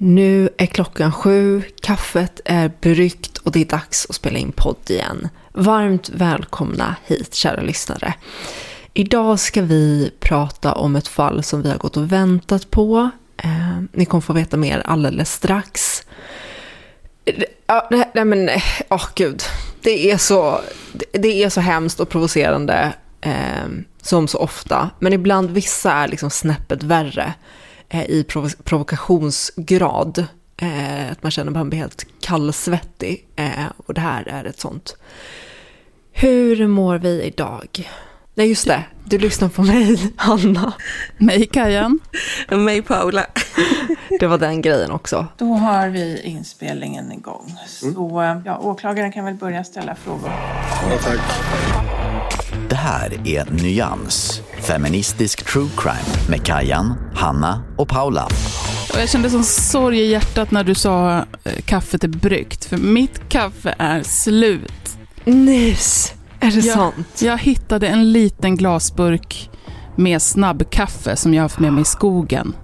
Nu är klockan sju, kaffet är bryggt och det är dags att spela in podd igen. Varmt välkomna hit kära lyssnare. Idag ska vi prata om ett fall som vi har gått och väntat på. Eh, ni kommer få veta mer alldeles strax. Ja, nej, nej men, åh oh, gud. Det är, så, det är så hemskt och provocerande eh, som så ofta. Men ibland vissa är liksom snäppet värre i provo- provokationsgrad. Eh, att man känner att man blir helt kallsvettig. Eh, och det här är ett sånt. Hur mår vi idag? Nej just det, du lyssnar på mig, Hanna. Mig Kajan. Och mig Paula. Det var den grejen också. Då har vi inspelningen igång. Så ja, åklagaren kan väl börja ställa frågor. Det här är Nyans, feministisk true crime med Kajan, Hanna och Paula. Och jag kände sån sorg i hjärtat när du sa eh, kaffet är bryggt, för mitt kaffe är slut. Nys, är det jag, sant? Jag hittade en liten glasburk med snabbkaffe som jag har haft med mig i skogen.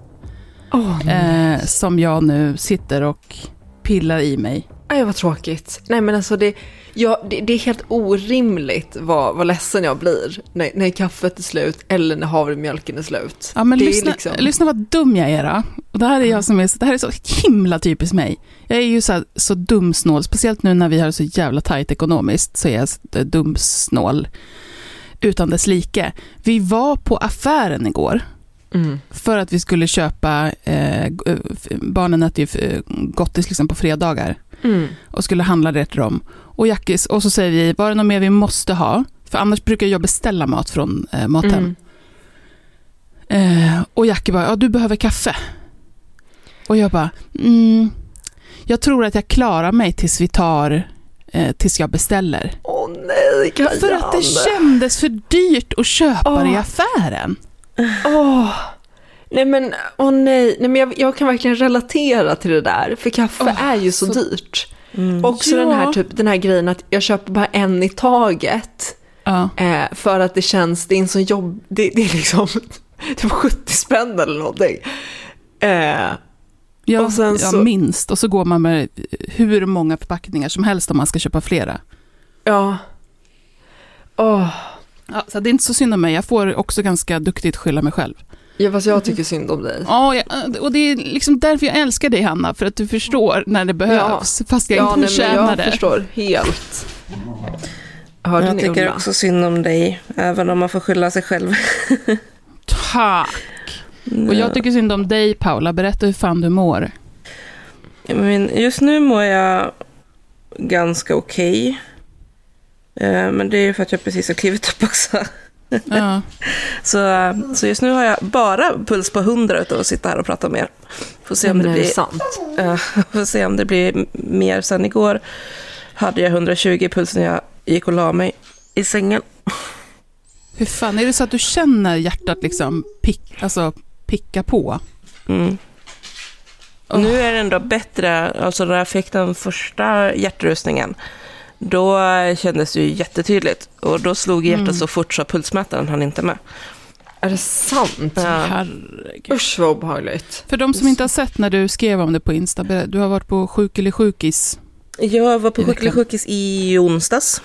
Åh, Eh, som jag nu sitter och pillar i mig. Nej, vad tråkigt. Nej, men alltså det, ja, det, det är helt orimligt vad, vad ledsen jag blir när, när kaffet är slut eller när havremjölken är slut. Ja, men det lyssna, liksom... lyssna vad dum jag är då. Och det här är jag som är, det här är så himla typiskt mig. Jag är ju så, här, så dumsnål, speciellt nu när vi har så jävla tajt ekonomiskt, så är jag så dumsnål utan dess like. Vi var på affären igår Mm. för att vi skulle köpa, eh, eh, barnen äter ju eh, gottis liksom på fredagar Mm. och skulle handla det till dem. Och, Jackis, och så säger vi, var det något mer vi måste ha? För annars brukar jag beställa mat från eh, Mathem. Mm. Eh, och Jackie bara, ja du behöver kaffe. Och jag bara, mm, jag tror att jag klarar mig tills vi tar, eh, tills jag beställer. Åh nej, Kajan. För att det kändes för dyrt att köpa det i affären. Åh. Nej men, åh nej. nej men jag, jag kan verkligen relatera till det där. För kaffe Åh, är ju så, så- dyrt. Också Ja. den, här, typ, den här grejen att jag köper bara en i taget. Ja. Eh, för att det känns, det är en sån jobb, det, det är liksom typ 70 spänn eller någonting. Eh, Ja, Och sen ja, så- minst. Och så går man med hur många förpackningar som helst om man ska köpa flera. ja. Åh. Ja, så det är inte så synd om mig. Jag får också ganska duktigt skylla mig själv. Ja, fast jag tycker synd om dig. Ja, jag, och det är liksom därför jag älskar dig Hanna, för att du förstår när det behövs, fast jag ja, inte nej, förtjänar jag det. förstår helt. Hörde Jag tycker Ulla? också synd om dig, även om man får skylla sig själv. Tack! Och jag tycker synd om dig Paula, berätta hur fan du mår. Men just nu mår jag ganska okej. Eh, Men det är ju för att jag precis har klivit upp också. Ja. Så, så just nu har jag bara puls på 100 utav att sitta här och prata med er. Får se om det det blir, eh, får se om det blir mer. Sen igår hade jag 120 i puls när jag gick och la mig i sängen. Hur fan, är det så att du känner hjärtat liksom pick, alltså picka på. Mm. Åh. Nu är det ändå bättre, alltså när jag fick den första hjärtrustningen, då kändes det ju jättetydligt. Och då slog hjärtat Mm. så fort så pulsmätaren hann inte med. Är det sant? Ja. Herregud. Usch vad obehagligt. För de som inte har sett när du skrev om det på Insta, du har varit på sjuk eller sjukis. Jag var på sjuklig veckan. sjukis i onsdags.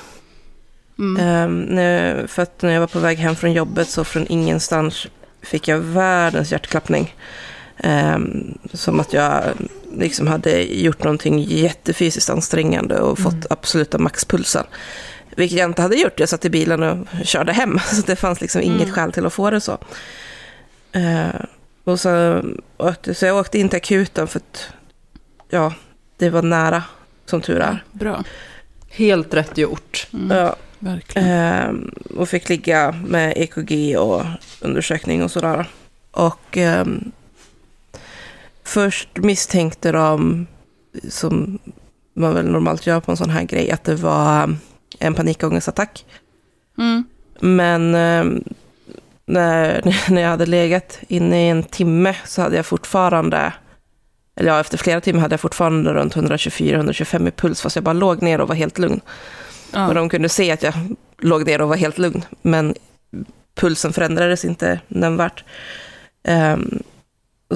Mm. Ehm, när- för att när jag var på väg hem från jobbet så från ingenstans fick jag världens hjärtklappning. Ehm, som att jag liksom hade gjort någonting jättefysiskt ansträngande och fått absoluta maxpulsen. Vilket jag inte hade gjort. Jag satt i bilen och körde hem. Så det fanns liksom inget Mm. skäl till att få det så. Ehm, och så, så jag åkte in till akuten för att ja, det var nära som tur är. Bra. Helt rätt gjort. Mm. Ja. Verkligen. Ehm, och fick ligga med EKG och undersökning och sådär. Och ehm, först misstänkte de, som man väl normalt gör på en sån här grej, att det var en panikångestattack. Mm. Men ehm, när, när jag hade legat inne i en timme så hade jag fortfarande, eller ja, efter flera timmar hade jag fortfarande runt 124-125 i puls, fast jag bara låg ner och var helt lugn. Ja. Och de kunde se att jag låg ner och var helt lugn. Men pulsen förändrades inte nämnvärt. Ehm,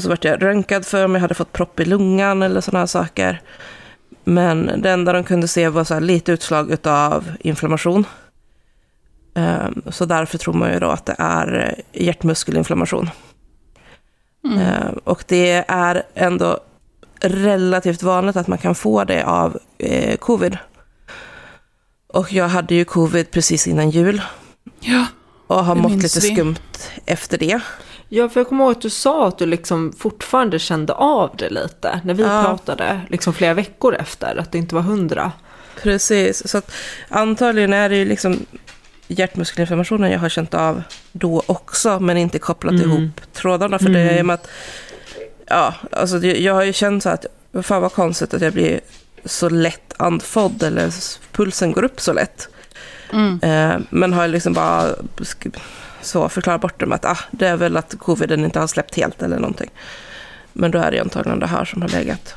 och så vart jag röntgad för om jag hade fått propp i lungan eller sådana saker. Men det enda de kunde se var så lite utslag av inflammation. Ehm, så därför tror man ju då att det är eh, hjärtmuskelinflammation. Mm. Ehm, och det är ändå relativt vanligt att man kan få det av eh, covid. Och jag hade ju covid precis innan jul Ja. och har mått lite vi. skumt efter det. Ja, för jag kommer ihåg att du sa att du liksom fortfarande kände av det lite när vi Ja. pratade, liksom flera veckor efter, att det inte var hundra. Precis, så att antagligen är det ju liksom hjärtmuskelinflammationen jag har känt av då också, men inte kopplat Mm. ihop trådarna för det. I och med att, ja, alltså jag har ju känt så att, fan vad konstigt att jag blir så lätt andfådd eller pulsen går upp så lätt. Mm. Eh, men har liksom bara så förklarat bort det med att ah, det är väl att coviden inte har släppt helt eller någonting. Men då är det ju antagligen det här som har legat,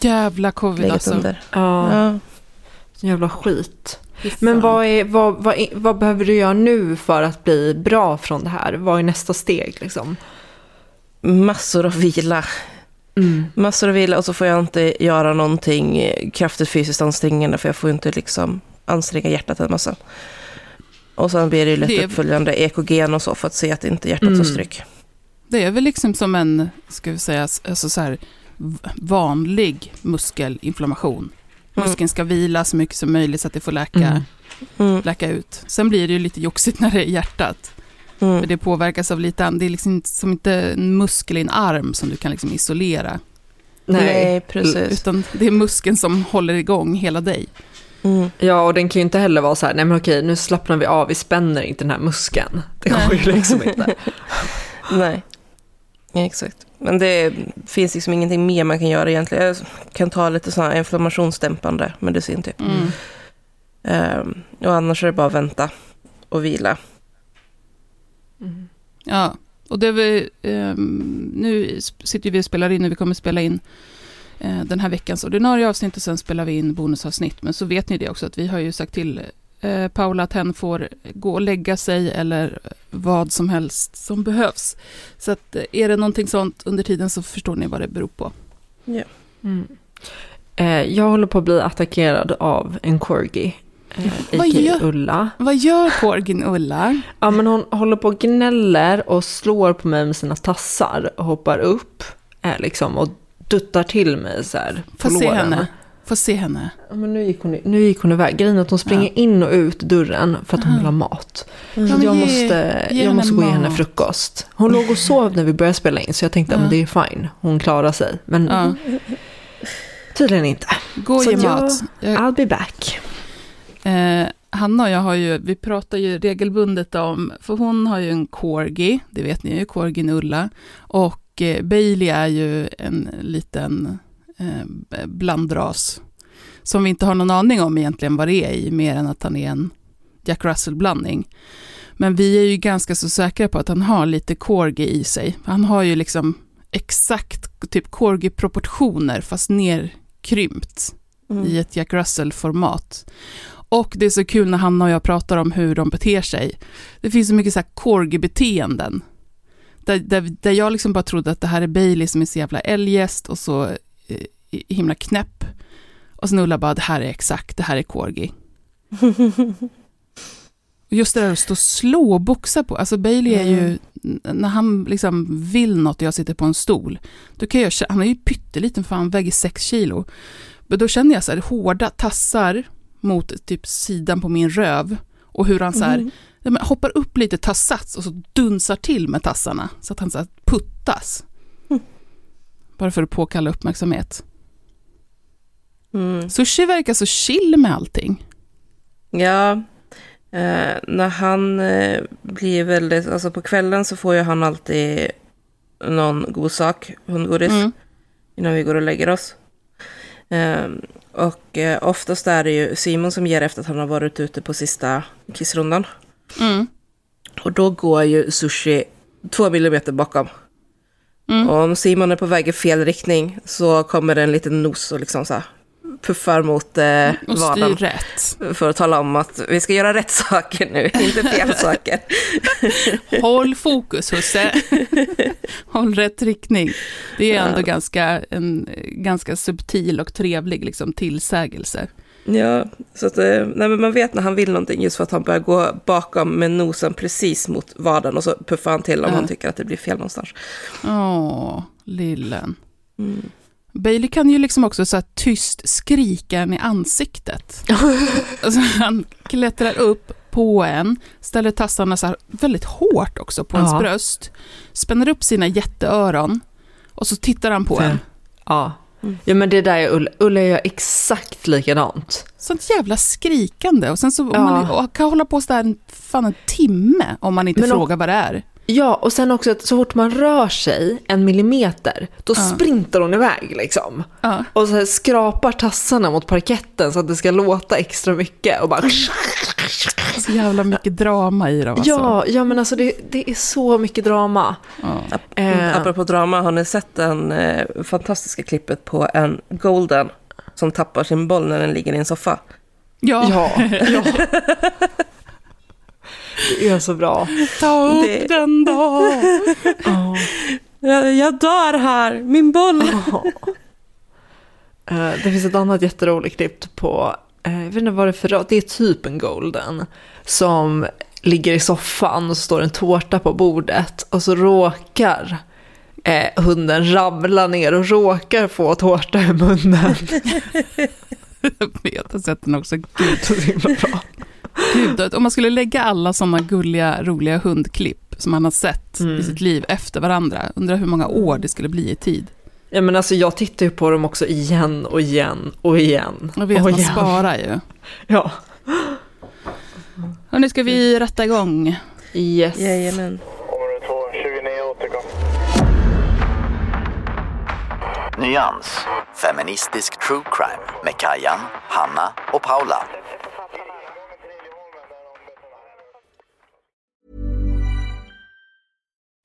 Jävla covid legat alltså. under. Ja, Ja. jävla skit. Men vad, är, vad, vad, vad behöver du göra nu för att bli bra från det här? Vad är nästa steg liksom? Massor av vila. Mm. Massor av vila och så får jag inte göra någonting kraftigt fysiskt ansträngande för jag får inte liksom anstränga hjärtat en massa. Och sen blir det ju lätt Det- uppföljande EKG och så för att se att inte hjärtat Mm. tar stryk. Det är väl liksom som en, ska vi säga, alltså så här, vanlig muskelinflammation. Mm. Muskeln ska vila så mycket som möjligt så att det får läka, Mm. Mm. läka ut. Sen blir det ju lite joxigt när det är hjärtat. Mm. För det påverkas av lite. Det är liksom inte, som inte en muskel i en arm som du kan liksom isolera. Nej. Nej. precis. Utan det är muskeln som håller igång hela dig. Mm. Ja, och den kan ju inte heller vara så här, nej men okej, nu slappnar vi av, vi spänner inte den här muskeln. Det går ju liksom inte. Nej, ja, exakt. Men det finns liksom ingenting mer man kan göra egentligen. Jag kan ta lite sådana inflammationsdämpande medicin typ. Mm. Ehm, och annars är det bara att vänta och vila. Ja, och det vi, ehm, nu sitter vi och spelar in och vi kommer spela in den här veckans ordinarie avsnitt och sen spelar vi in bonusavsnitt. Men så vet ni det också att vi har ju sagt till eh, Paula att hen får gå och lägga sig eller vad som helst som behövs. Så att eh, är det någonting sånt under tiden så förstår ni vad det beror på. Mm. Eh, jag håller på att bli attackerad av en corgi. Eh, Vad a.k.a. gör- Ulla. Vad gör Korgin Ulla? Ja, men hon håller på och gnäller och slår på mig med sina tassar och hoppar upp eh, liksom, och duttar till mig så här Få se henne. Få se henne. Men nu, gick hon, nu gick hon iväg. Grejen är att hon springer Ja. in och ut dörren för att hon vill ha mat. Ja, Så jag ge- måste, ge jag måste gå och ge henne frukost. Hon låg och sov när vi började spela in så jag tänkte att Ja. det är fine. Hon klarar sig. Men Ja. tydligen inte. Gå och Så ge mat. Jag, I'll be back. Eh, Hanna och jag har ju, vi pratar ju regelbundet om, för hon har ju en corgi, det vet ni ju, corgin Ulla, och eh, Bailey är ju en liten eh, blandras, som vi inte har någon aning om egentligen vad det är i, mer än att han är en Jack Russell-blandning. Men vi är ju ganska så säkra på att han har lite corgi i sig. Han har ju liksom exakt typ corgi-proportioner fast nerkrympt Mm. i ett Jack Russell-format. Och det är så kul när Hanna och jag pratar om hur de beter sig. Det finns så mycket så här corgi-beteenden. Där, där, där jag liksom bara trodde att det här är Bailey som är så jävla eljest och så eh, himla knäpp. Och sen Ulla bara, det här är exakt, det här är corgi. Och just det där att stå och slå och boxa på, alltså Bailey är ju, mm. när han liksom vill något och jag sitter på en stol, då kan jag, han är ju pytteliten för han väger sex kilo. Men då känner jag så här hårda tassar mot typ sidan på min röv och hur han så här, mm ja, men hoppar upp lite, tar sats och så dunsar till med tassarna så att han så puttas. Bara för att påkalla uppmärksamhet. Mm. Sushi verkar så chill med allting. Ja, eh, när han eh, blir väldigt, alltså på kvällen så får ju han alltid någon god sak, hundgodis, Mm. innan vi går och lägger oss. Eh, och eh, oftast är det ju Simon som ger efter att han har varit ute på sista kissrundan. Mm. Och då går ju sushi två millimeter bakom. Mm. Och om Simon är på väg i fel riktning så kommer det en liten nos och liksom så här puffar mot eh, Och vaden. styr rätt. För att tala om att vi ska göra rätt saker nu, inte fel saker. Håll fokus husse. Håll rätt riktning. Det är ändå ganska, en ganska subtil och trevlig liksom, tillsägelse. Ja, så att, eh, nej, man vet när han vill någonting just för att han börjar gå bakom med nosen precis mot vaden och så puffar han till om Ja. han tycker att det blir fel någonstans. Åh, lillen. Mm. Bailey kan ju liksom också så här tyst skrika en i ansiktet. alltså, han klättrar upp på en, ställer tassarna så här väldigt hårt också på ens Ja. bröst, spänner upp sina jätteöron och så tittar han på en. Ja. Ja, men det där är Ulla. Ulla gör exakt likadant. Sånt jävla skrikande och sen så Ja. om man och kan hålla på så där en, fan en timme om man inte Men om- frågar vad det är. Ja, och sen också att så fort man rör sig en millimeter, då Ja. sprintar hon iväg liksom. Ja. Och så här skrapar tassarna mot parketten så att det ska låta extra mycket. Och bara... Så jävla mycket drama i dem alltså. Ja, ja men alltså det, det är så mycket drama. Ja. Eh, Apropå drama, har ni sett den eh, fantastiska klippet på en golden som tappar sin boll när den ligger i en soffa? Ja. ja, ja. Det är så bra. ta upp Det- den då. Ja. Jag, jag dör här, min boll! Eh, Det finns ett annat jätteroligt klipp på, eh, jag vet inte vad det är för det är typ en golden, som ligger i soffan och så står en tårta på bordet och så råkar eh, hunden ramla ner och råkar få tårta i munnen. Jag vet, jag har sett den också. Gud, Så himla bra. Gud, om man skulle lägga alla sådana gulliga, roliga hundklipp som man har sett Mm. i sitt liv efter varandra, undrar hur många år det skulle bli i tid. Ja men alltså jag tittar ju på dem också igen och igen och igen. Jag vet, och man igen. sparar ju. Ja. Och nu ska vi rätta igång. Yes. Jajamän. Nyans, feministisk true crime med Kajan, Hanna och Paula.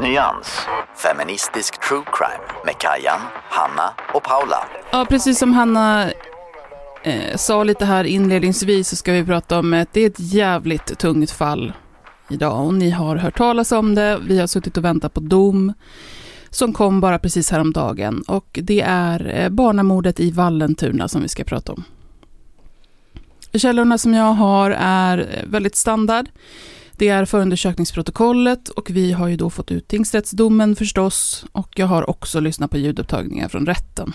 Nyans, feministisk true crime med Kajan, Hanna och Paula. Ja, precis som Hanna eh, sa lite här inledningsvis så ska vi prata om att det är ett jävligt tungt fall idag och ni har hört talas om det. Vi har suttit och väntat på dom som kom bara precis häromdagen och det är eh, barnamordet i Vallentuna som vi ska prata om. Källorna som jag har är eh, väldigt standard. Det är förundersökningsprotokollet och vi har ju då fått ut tingsrättsdomen förstås och jag har också lyssnat på ljudupptagningar från rätten.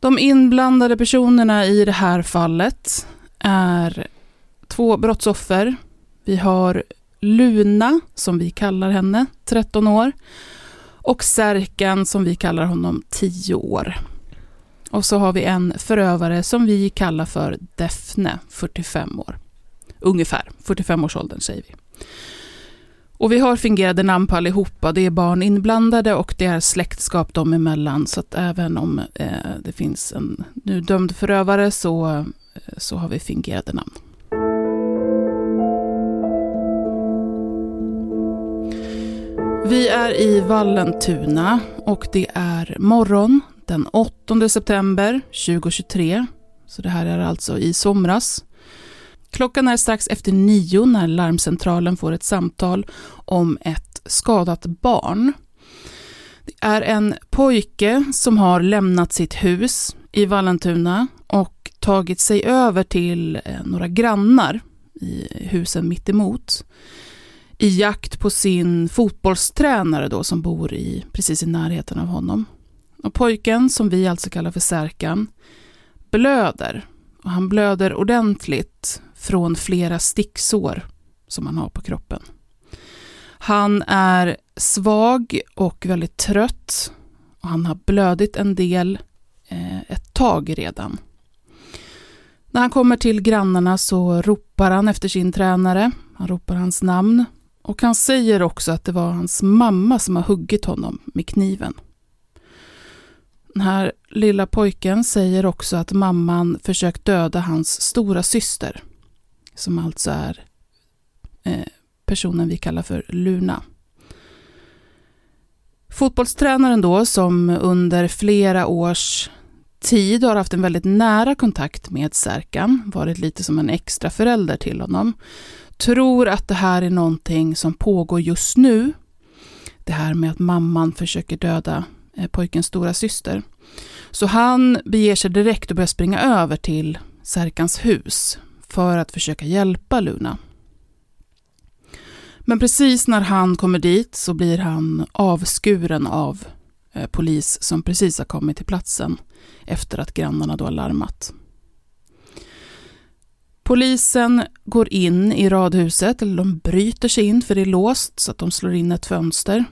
De inblandade personerna i det här fallet är två brottsoffer. Vi har Luna, som vi kallar henne, 13 år, och Särkan, som vi kallar honom, 10 år. Och så har vi en förövare som vi kallar för Defne, 45 år. Ungefär, 45-årsåldern säger vi. Och vi har fingerade namn på allihopa. Det är barn inblandade och det är släktskap dem emellan. Så att även om eh, det finns en nu dömd förövare så, eh, så har vi fingerade namn. Vi är i Vallentuna och det är morgon den 8 september 2023. Så det här är alltså i somras. Klockan är strax efter nio när larmcentralen får ett samtal om ett skadat barn. Det är en pojke som har lämnat sitt hus i Vallentuna och tagit sig över till eh, några grannar i husen mittemot i jakt på sin fotbollstränare då som bor i, precis i närheten av honom. Och pojken, som vi alltså kallar för Särkan, blöder. Och han blöder ordentligt från flera sticksår som han har på kroppen. Han är svag och väldigt trött och han har blödit en del eh, ett tag redan. När han kommer till grannarna så ropar han efter sin tränare. Han ropar hans namn och han säger också att det var hans mamma som har huggit honom med kniven. Den här lilla pojken säger också att mamman försökt döda hans stora syster som alltså är eh, personen vi kallar för Luna. Fotbollstränaren då, som under flera års tid har haft en väldigt nära kontakt med Särkan, varit lite som en extra förälder till honom, tror att det här är någonting som pågår just nu. Det här med att mamman försöker döda eh, pojkens stora syster. Så han beger sig direkt och börjar springa över till Särkans hus för att försöka hjälpa Luna. Men precis när han kommer dit så blir han avskuren av eh, polis som precis har kommit till platsen efter att grannarna då har larmat. Polisen går in i radhuset, eller de bryter sig in för det är låst så att de slår in ett fönster.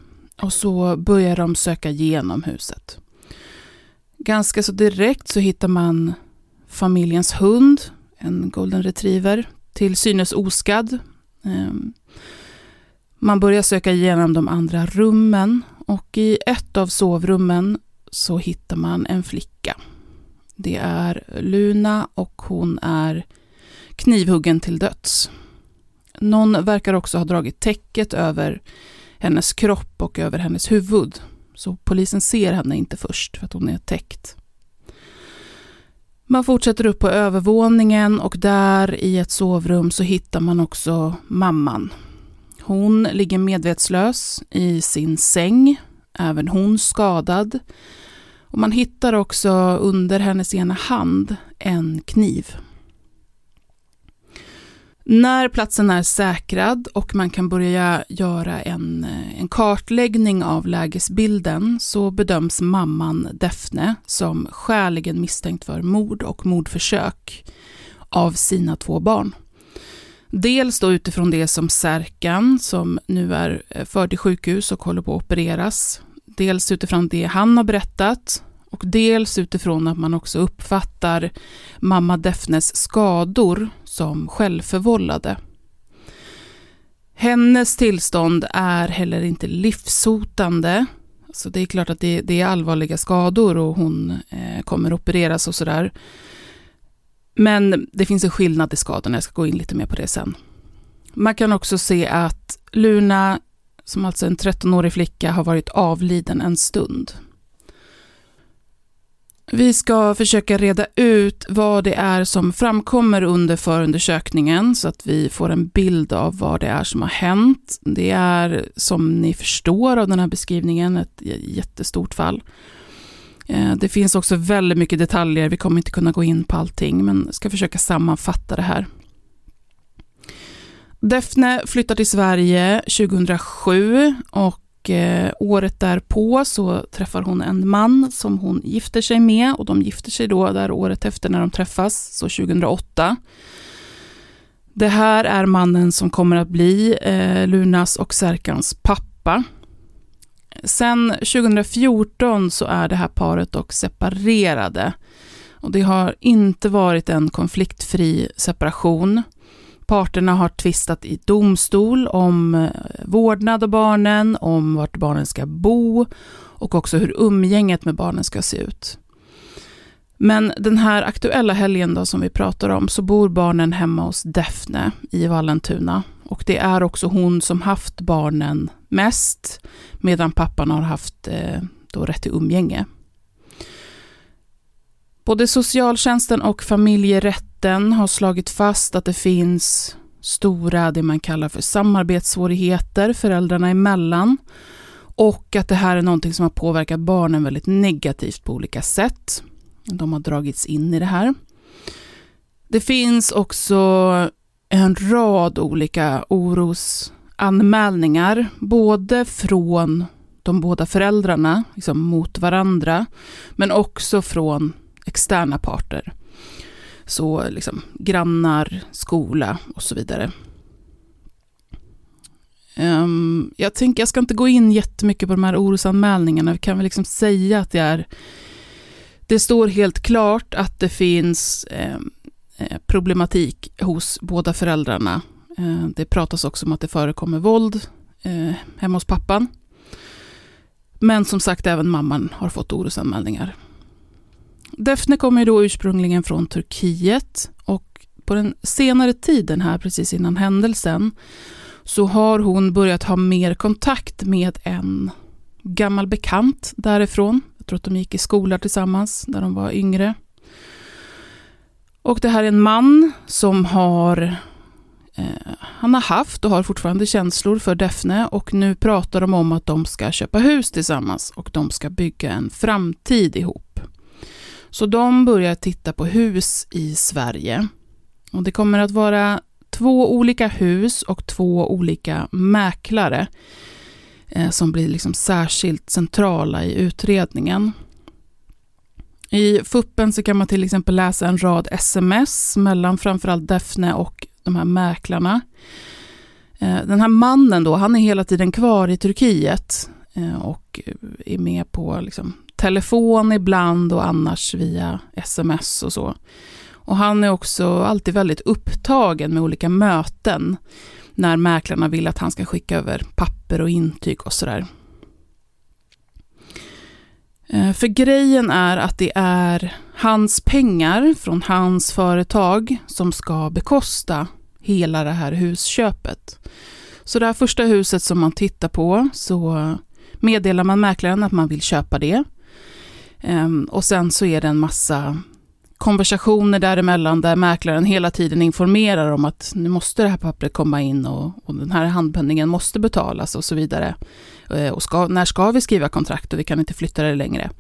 Och så börjar de söka igenom huset. Ganska så direkt så hittar man familjens hund, en golden retriever, till synes oskadd. Ehm, man börjar söka igenom de andra rummen och i ett av sovrummen så hittar man en flicka. Det är Luna och hon är knivhuggen till döds. Någon verkar också ha dragit täcket över hennes kropp och över hennes huvud. Så polisen ser henne inte först för att hon är täckt. Man fortsätter upp på övervåningen och där i ett sovrum så hittar man också mamman. Hon ligger medvetslös i sin säng, även hon skadad. Och man hittar också under hennes ena hand en kniv. När platsen är säkrad och man kan börja göra en, eh, en kartläggning av lägesbilden så bedöms mamman Defne som skäligen misstänkt för mord och mordförsök av sina två barn. Dels då utifrån det som Särkan, som nu är eh, förd till sjukhus och håller på att opereras. Dels utifrån det han har berättat och dels utifrån att man också uppfattar mamma Defnes skador som självförvållade. Hennes tillstånd är heller inte livshotande. Så det är klart att det, det är allvarliga skador och hon eh, kommer opereras och sådär. Men det finns en skillnad i skadorna, jag ska gå in lite mer på det sen. Man kan också se att Luna, som alltså är en 13-årig flicka, har varit avliden en stund. Vi ska försöka reda ut vad det är som framkommer under förundersökningen så att vi får en bild av vad det är som har hänt. Det är, som ni förstår av den här beskrivningen, ett jättestort fall. Eh, det finns också väldigt mycket detaljer, vi kommer inte kunna gå in på allting, men ska försöka sammanfatta det här. Defne flyttar till Sverige 2007 och eh, året därpå så träffar hon en man som hon gifter sig med och de gifter sig då där året efter när de träffas, så 2008. Det här är mannen som kommer att bli eh, Lunas och Serkans pappa. Sen 2014 så är det här paret dock separerade. Och det har inte varit en konfliktfri separation. Parterna har tvistat i domstol om eh, vårdnad av barnen, om vart barnen ska bo och också hur umgänget med barnen ska se ut. Men den här aktuella helgen då som vi pratar om så bor barnen hemma hos Defne i Vallentuna. Och det är också hon som haft barnen mest, medan pappan har haft eh, då rätt till umgänge. Både socialtjänsten och rätten har slagit fast att det finns stora, det man kallar för samarbetssvårigheter föräldrarna emellan. Och att det här är någonting som har påverkat barnen väldigt negativt på olika sätt. De har dragits in i det här. Det finns också en rad olika orosanmälningar, både från de båda föräldrarna liksom mot varandra, men också från externa parter. Så liksom grannar, skola och så vidare. Um, jag tänker, jag ska inte gå in jättemycket på de här orosanmälningarna. Vi kan väl liksom säga att det är... Det står helt klart att det finns ehm, eh, problematik hos båda föräldrarna. Eh, det pratas också om att det förekommer våld eh, hemma hos pappan. Men som sagt, även mamman har fått orosanmälningar. Defne kommer då ursprungligen från Turkiet och på den senare tiden här, precis innan händelsen, så har hon börjat ha mer kontakt med en gammal bekant därifrån. Jag tror att de gick i skola tillsammans när de var yngre. Och det här är en man som har eh, han har haft och har fortfarande känslor för Defne och nu pratar de om att de ska köpa hus tillsammans och de ska bygga en framtid ihop. Så de börjar titta på hus i Sverige. Och det kommer att vara två olika hus och två olika mäklare eh, som blir liksom särskilt centrala i utredningen. I FUPen så kan man till exempel läsa en rad sms mellan framförallt Defne och de här mäklarna. Eh, den här mannen då, han är hela tiden kvar i Turkiet eh, och är med på liksom telefon ibland och annars via sms och så. Och han är också alltid väldigt upptagen med olika möten när mäklarna vill att han ska skicka över papper och intyg och sådär. Eh, för grejen är att det är hans pengar från hans företag som ska bekosta hela det här husköpet. Så det här första huset som man tittar på så meddelar man mäklaren att man vill köpa det. Ehm, och sen så är det en massa konversationer däremellan där mäklaren hela tiden informerar om att nu måste det här pappret komma in och, och den här handpenningen måste betalas och så vidare. Eh, och ska, när ska vi skriva kontrakt och vi kan inte flytta det längre.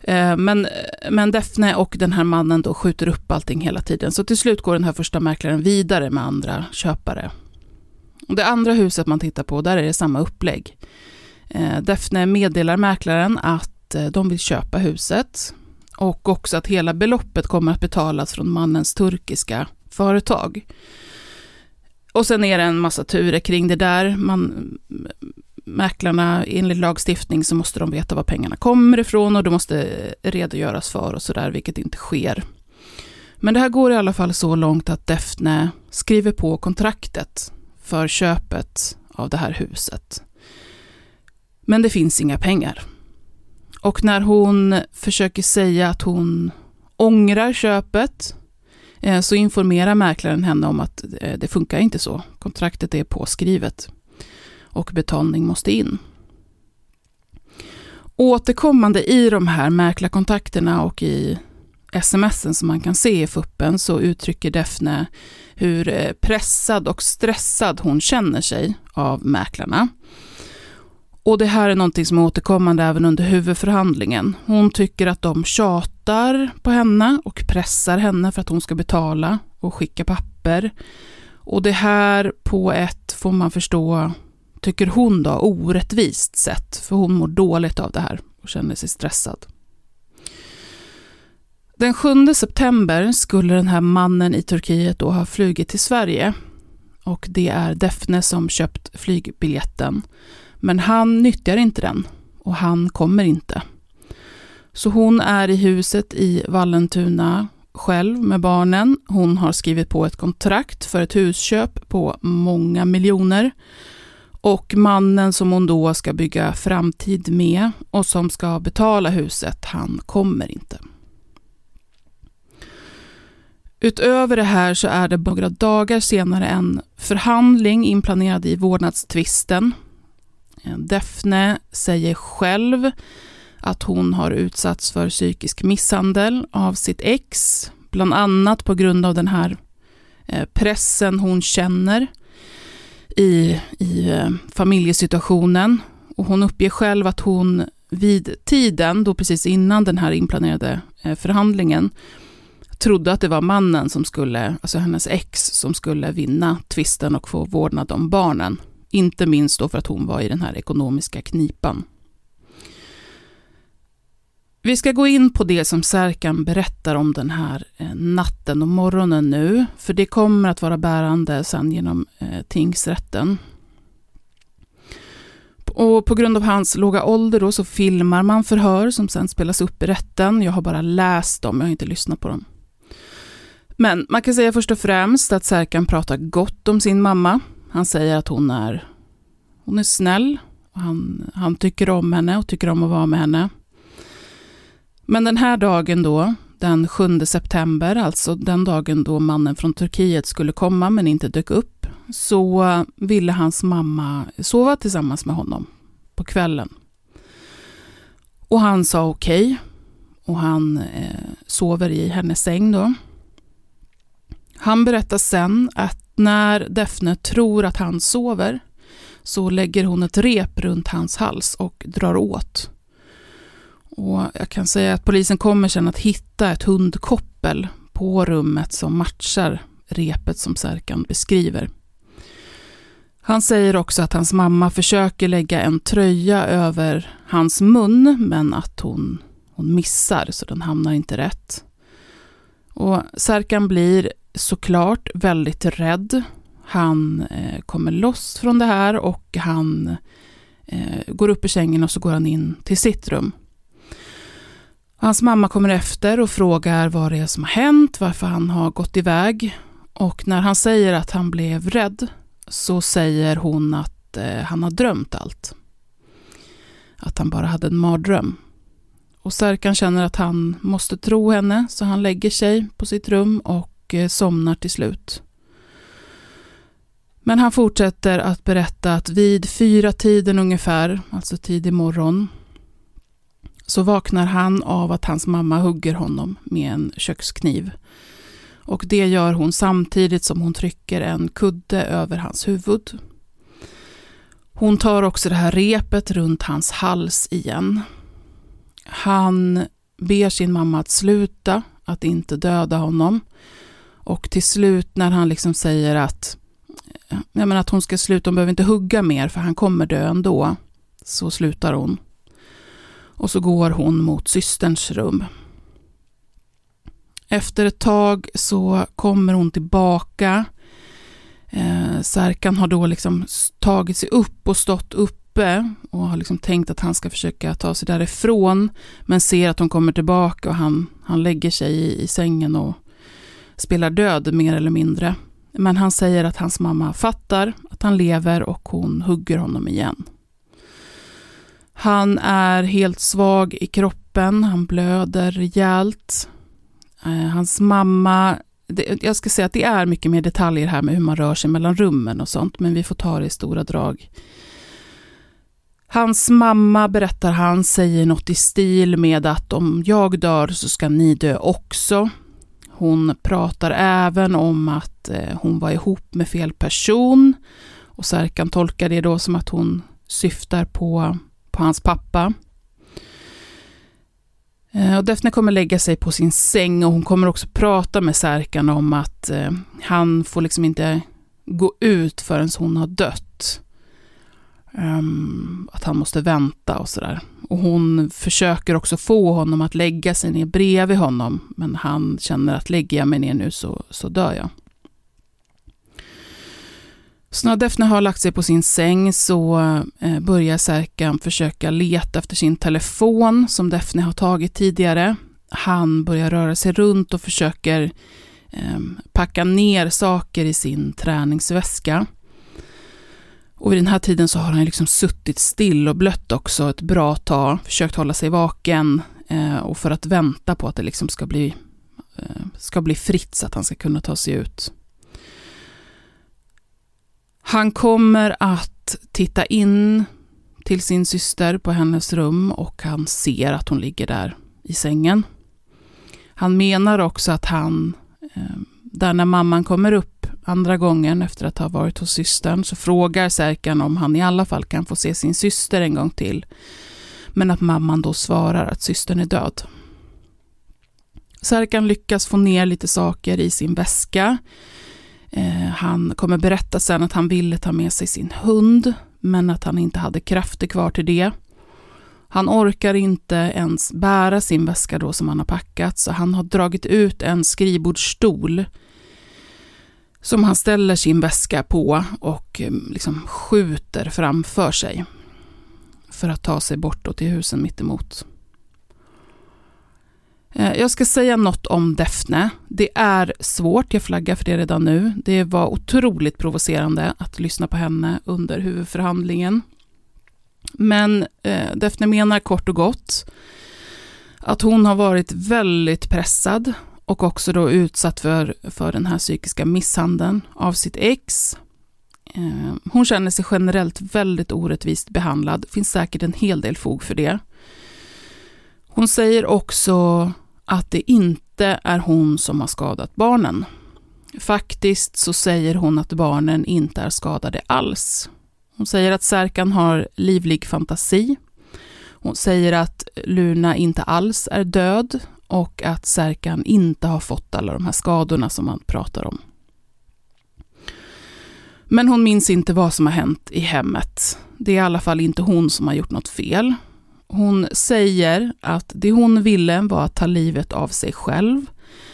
Eh, men, men Defne och den här mannen då skjuter upp allting hela tiden. Så till slut går den här första mäklaren vidare med andra köpare. Och det andra huset man tittar på, där är det samma upplägg. Eh, Defne meddelar mäklaren att Eh, de vill köpa huset och också att hela beloppet kommer att betalas från mannens turkiska företag. Och sen är det en massa turer kring det där. Man, mäklarna, enligt lagstiftning så måste de veta var pengarna kommer ifrån och det måste redogöras för och sådär, vilket inte sker. Men det här går i alla fall så långt att Defne skriver på kontraktet för köpet av det här huset. Men det finns inga pengar. Och när hon försöker säga att hon ångrar köpet, eh, så informerar mäklaren henne om att eh, det funkar inte så. Kontraktet är påskrivet och betalning måste in. Återkommande i de här mäklarkontakterna och i smsen som man kan se i fuppen så uttrycker Defne hur eh, pressad och stressad hon känner sig av mäklarna. Och det här är någonting som är återkommande även under huvudförhandlingen. Hon tycker att de tjatar på henne och pressar henne för att hon ska betala och skicka papper. Och det här på ett, får man förstå, tycker hon då, orättvist sätt. För hon mår dåligt av det här och känner sig stressad. Den 7 september skulle den här mannen i Turkiet då ha flugit till Sverige. Och det är Defne som köpt flygbiljetten. Men han nyttjar inte den och han kommer inte. Så hon är i huset i Vallentuna själv med barnen. Hon har skrivit på ett kontrakt för ett husköp på många miljoner. Och mannen som hon då ska bygga framtid med och som ska betala huset, han kommer inte. Utöver det här så är det några dagar senare en förhandling inplanerad i vårdnadstvisten. Eh, Defne säger själv att hon har utsatts för psykisk misshandel av sitt ex, bland annat på grund av den här eh, pressen hon känner i, i eh, familjesituationen. Och hon uppger själv att hon vid tiden, då precis innan den här inplanerade förhandlingen, trodde att det var mannen som skulle, alltså hennes ex, som skulle vinna tvisten och få vårdnad om barnen. Inte minst då för att hon var i den här ekonomiska knipan. Vi ska gå in på det som Särkan berättar om den här eh, natten och morgonen nu, för det kommer att vara bärande sen genom eh, tingsrätten. Och på grund av hans låga ålder då så filmar man förhör som sen spelas upp i rätten. Jag har bara läst dem, jag har inte lyssnat på dem. Men man kan säga först och främst att Särkan pratar gott om sin mamma. Han säger att hon är, hon är snäll, och han, han tycker om henne och tycker om att vara med henne. Men den här dagen då, den 7 september, alltså den dagen då mannen från Turkiet skulle komma men inte dök upp, så ville hans mamma sova tillsammans med honom på kvällen. Och han sa okej. Okay, och han eh, sover i hennes säng då. Han berättar sen att när Defne tror att han sover så lägger hon ett rep runt hans hals och drar åt. Och jag kan säga att polisen kommer sen att hitta ett hundkoppel på rummet som matchar repet som Särkan beskriver. Han säger också att hans mamma försöker lägga en tröja över hans mun, men att hon, hon missar, så den hamnar inte rätt. Och Särkan blir såklart väldigt rädd. Han eh, kommer loss från det här och han eh, går upp i sängen och så går han in till sitt rum. Hans mamma kommer efter och frågar vad det är som har hänt, varför han har gått iväg. Och när han säger att han blev rädd så säger hon att eh, han har drömt allt. Att han bara hade en mardröm. Och Särkan känner att han måste tro henne, så han lägger sig på sitt rum och och eh, somnar till slut. Men han fortsätter att berätta att vid fyra tiden ungefär, alltså tidig morgon, så vaknar han av att hans mamma hugger honom med en kökskniv. Och det gör hon samtidigt som hon trycker en kudde över hans huvud. Hon tar också det här repet runt hans hals igen. Han ber sin mamma att sluta, att inte döda honom. Och till slut när han liksom säger att, ja, men att hon ska sluta, hon behöver inte hugga mer för han kommer dö ändå, så slutar hon. Och så går hon mot systerns rum. Efter ett tag så kommer hon tillbaka. Eh, Särkan har då liksom tagit sig upp och stått uppe och har liksom tänkt att han ska försöka ta sig därifrån. Men ser att hon kommer tillbaka och han, han lägger sig i, i sängen och spelar död mer eller mindre. Men han säger att hans mamma fattar att han lever och hon hugger honom igen. Han är helt svag i kroppen, han blöder rejält. Eh, hans mamma det, jag ska säga att det är mycket mer detaljer här med hur man rör sig mellan rummen och sånt, men vi får ta det i stora drag. Hans mamma, berättar han, säger något i stil med att om jag dör så ska ni dö också. Hon pratar även om att eh, hon var ihop med fel person och Särkan tolkar det då som att hon syftar på, på hans pappa. Eh, och Defne kommer lägga sig på sin säng och hon kommer också prata med Särkan om att eh, han får liksom inte gå ut förrän hon har dött. Um, att han måste vänta och sådär. Och hon försöker också få honom att lägga sig ner bredvid honom, men han känner att lägger jag mig ner nu så, så dör jag. Så när Defne har lagt sig på sin säng så eh, börjar Serkan försöka leta efter sin telefon som Defne har tagit tidigare. Han börjar röra sig runt och försöker ehm, packa ner saker i sin träningsväska. Och vid den här tiden så har han liksom suttit still och blött också ett bra tag, försökt hålla sig vaken eh, och för att vänta på att det liksom ska bli, eh, ska bli fritt så att han ska kunna ta sig ut. Han kommer att titta in till sin syster på hennes rum och han ser att hon ligger där i sängen. Han menar också att han, eh, där när mamman kommer upp andra gången efter att ha varit hos systern, så frågar Särkan om han i alla fall kan få se sin syster en gång till. Men att mamman då svarar att systern är död. Särkan lyckas få ner lite saker i sin väska Eh, han kommer berätta sen att han ville ta med sig sin hund, men att han inte hade krafter kvar till det. Han orkar inte ens bära sin väska då som han har packat, så han har dragit ut en skrivbordsstol som han ställer sin väska på och eh, liksom skjuter framför sig för att ta sig bortåt till husen mittemot. Eh, jag ska säga något om Defne. Det är svårt, jag flaggar för det redan nu. Det var otroligt provocerande att lyssna på henne under huvudförhandlingen. Men eh, Defne menar kort och gott att hon har varit väldigt pressad och också då utsatt för, för den här psykiska misshandeln av sitt ex. Eh, hon känner sig generellt väldigt orättvist behandlad. Finns säkert en hel del fog för det. Hon säger också att det inte är hon som har skadat barnen. Faktiskt så säger hon att barnen inte är skadade alls. Hon säger att Särkan har livlig fantasi. Hon säger att Luna inte alls är död och att Särkan inte har fått alla de här skadorna som man pratar om. Men hon minns inte vad som har hänt i hemmet. Det är i alla fall inte hon som har gjort något fel. Hon säger att det hon ville var att ta livet av sig själv.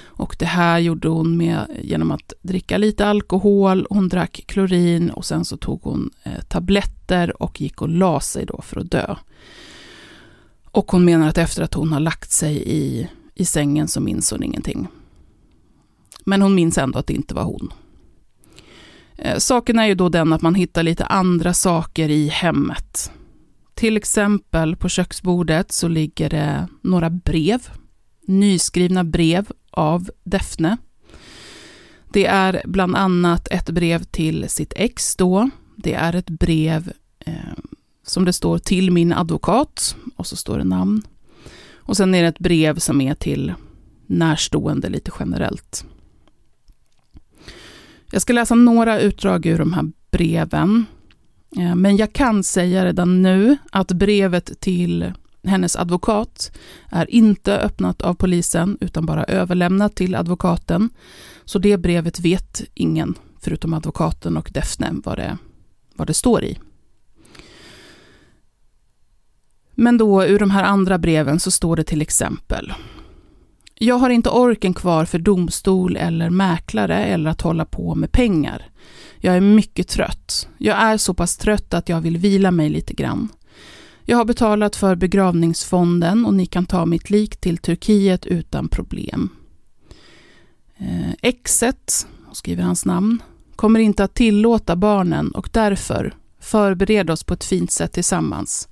Och det här gjorde hon med, genom att dricka lite alkohol, hon drack klorin och sen så tog hon eh, tabletter och gick och la sig då för att dö. Och hon menar att efter att hon har lagt sig i, i sängen så minns hon ingenting. Men hon minns ändå att det inte var hon. Eh, saken är ju då den att man hittar lite andra saker i hemmet. Till exempel på köksbordet så ligger det några brev, nyskrivna brev av Defne. Det är bland annat ett brev till sitt ex då. Det är ett brev eh, som det står till min advokat och så står det namn. Och sen är det ett brev som är till närstående lite generellt. Jag ska läsa några utdrag ur de här breven. Eh, men jag kan säga redan nu att brevet till hennes advokat är inte öppnat av polisen utan bara överlämnat till advokaten. Så det brevet vet ingen, förutom advokaten och Defne, vad det, vad det står i. Men då ur de här andra breven så står det till exempel jag har inte orken kvar för domstol eller mäklare eller att hålla på med pengar. Jag är mycket trött. Jag är så pass trött att jag vill vila mig lite grann. Jag har betalat för begravningsfonden och ni kan ta mitt lik till Turkiet utan problem. Eh, exet, skriver hans namn, kommer inte att tillåta barnen och därför förbered oss på ett fint sätt tillsammans.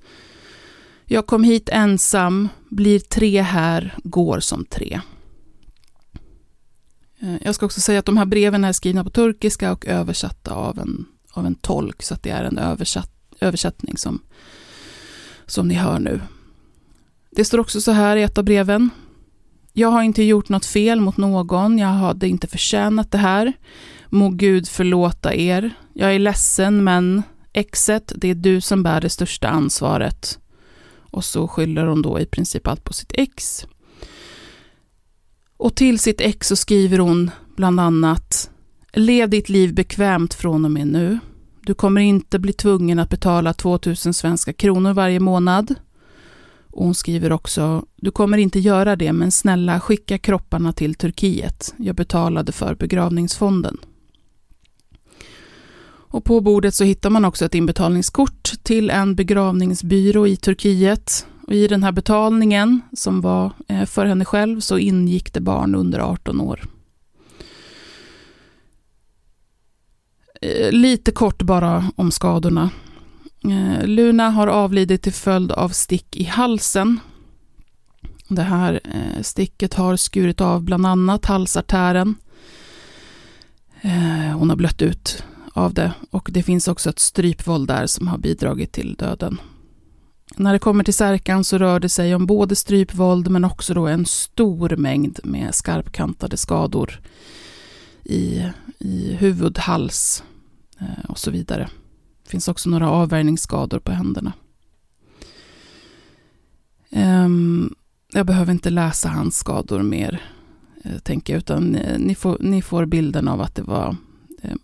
Jag kom hit ensam, blir tre här, går som tre. Eh, jag ska också säga att de här breven är skrivna på turkiska och översatta av en, av en tolk, så att det är en översatt, översättning som, som ni hör nu. Det står också så här i ett av breven. Jag har inte gjort något fel mot någon, jag hade inte förtjänat det här. Må Gud förlåta er. Jag är ledsen, men exet, det är du som bär det största ansvaret. Och så skyller hon då i princip allt på sitt ex. Och till sitt ex så skriver hon bland annat Lev ditt liv bekvämt från och med nu. Du kommer inte bli tvungen att betala 2000 svenska kronor varje månad. Och hon skriver också, du kommer inte göra det, men snälla skicka kropparna till Turkiet. Jag betalade för begravningsfonden. Och på bordet så hittar man också ett inbetalningskort till en begravningsbyrå i Turkiet. Och I den här betalningen, som var eh, för henne själv, så ingick det barn under 18 år. Eh, lite kort bara om skadorna. Eh, Luna har avlidit till följd av stick i halsen. Det här sticket har skurit av bland annat halsartären. Hon har blött ut av det och det finns också ett strypvåld där som har bidragit till döden. När det kommer till Särkan så rör det sig om både strypvåld men också då en stor mängd med skarpkantade skador i, i huvud, hals eh, och så vidare. Det finns också några avvärjningsskador på händerna. Ehm, jag behöver inte läsa hans skador mer, eh, tänker jag, utan eh, ni får, ni får bilden av att det var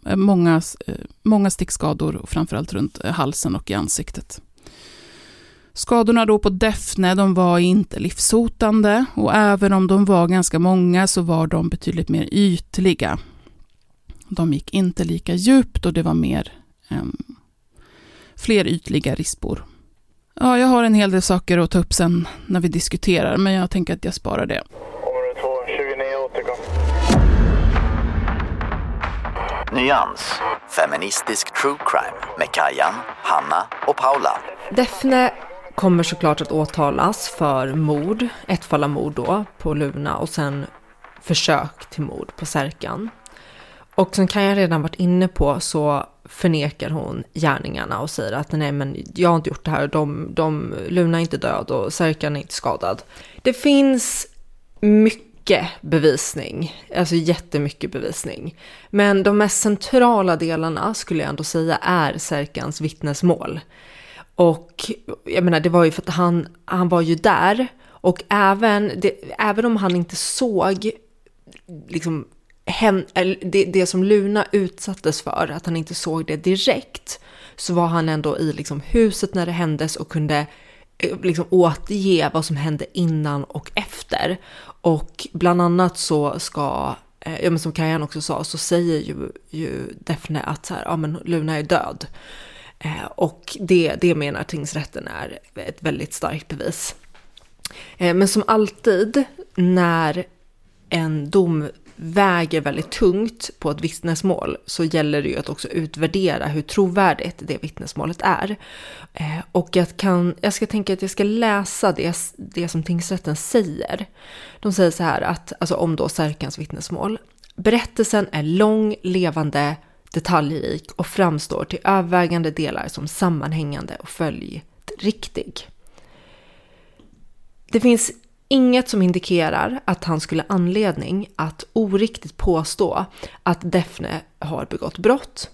Eh, många, eh, många stickskador, framförallt runt eh, halsen och i ansiktet. Skadorna då på Defne, de var inte livshotande och även om de var ganska många så var de betydligt mer ytliga. De gick inte lika djupt och det var mer eh, fler ytliga rispor. Ja, jag har en hel del saker att ta upp sen när vi diskuterar, men jag tänker att jag sparar det. Nyans, feministisk true crime med Kajan, Hanna och Paula. Defne kommer såklart att åtalas för mord, ett fall av mord då på Luna och sen försök till mord på Särkan. Och som Kajan redan varit inne på så förnekar hon gärningarna och säger att nej men jag har inte gjort det här, de, de, Luna är inte död och Särkan är inte skadad. Det finns mycket bevisning, alltså jättemycket bevisning. Men de mest centrala delarna skulle jag ändå säga är Serkans vittnesmål. Och jag menar, det var ju för att han, han var ju där. Och även, det, även om han inte såg liksom, hem, eh, det, det som Luna utsattes för, att han inte såg det direkt, så var han ändå i liksom, huset när det händes och kunde Eh, liksom, återge vad som hände innan och efter. Och bland annat så ska, eh, ja men som Kajan också sa, så säger ju, ju Defne att så här, ja men Luna är död. Eh, och det, det menar tingsrätten är ett väldigt starkt bevis. Eh, men som alltid när en dom väger väldigt tungt på ett vittnesmål så gäller det ju att också utvärdera hur trovärdigt det vittnesmålet är. Eh, och jag, kan, jag ska tänka att jag ska läsa det, det som tingsrätten säger. De säger så här att, alltså om då Särkans vittnesmål. Berättelsen är lång, levande, detaljrik och framstår till övervägande delar som sammanhängande och följdriktig. Det finns inget som indikerar att han skulle anledning att oriktigt påstå att Defne har begått brott.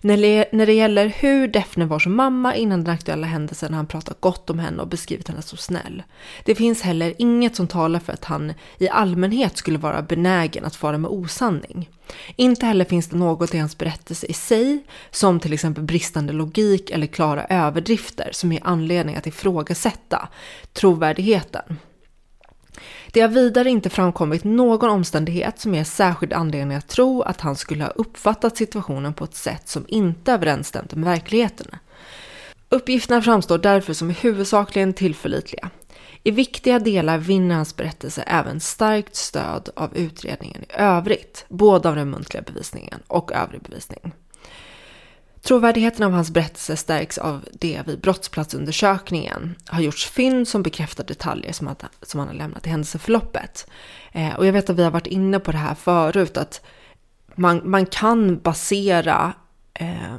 När det, gäller hur Defne var som mamma innan den aktuella händelsen har han pratat gott om henne och beskrivit henne som snäll. Det finns heller inget som talar för att han i allmänhet skulle vara benägen att fara med osanning. Inte heller finns det något i hans berättelse i sig, som till exempel bristande logik eller klara överdrifter som ger anledning att ifrågasätta trovärdigheten. Det har vidare inte framkommit någon omständighet som ger särskild anledning att tro att han skulle ha uppfattat situationen på ett sätt som inte överensstämde med verkligheten. Uppgifterna framstår därför som huvudsakligen tillförlitliga. I viktiga delar vinner hans berättelse även starkt stöd av utredningen i övrigt, både av den muntliga bevisningen och övrig bevisning. Trovärdigheten av hans berättelse stärks av det vid brottsplatsundersökningen har gjorts fynd som bekräftar detaljer som, han, som han har lämnat i händelseförloppet. Eh, och jag vet att vi har varit inne på det här förut, att man, man kan basera, eh,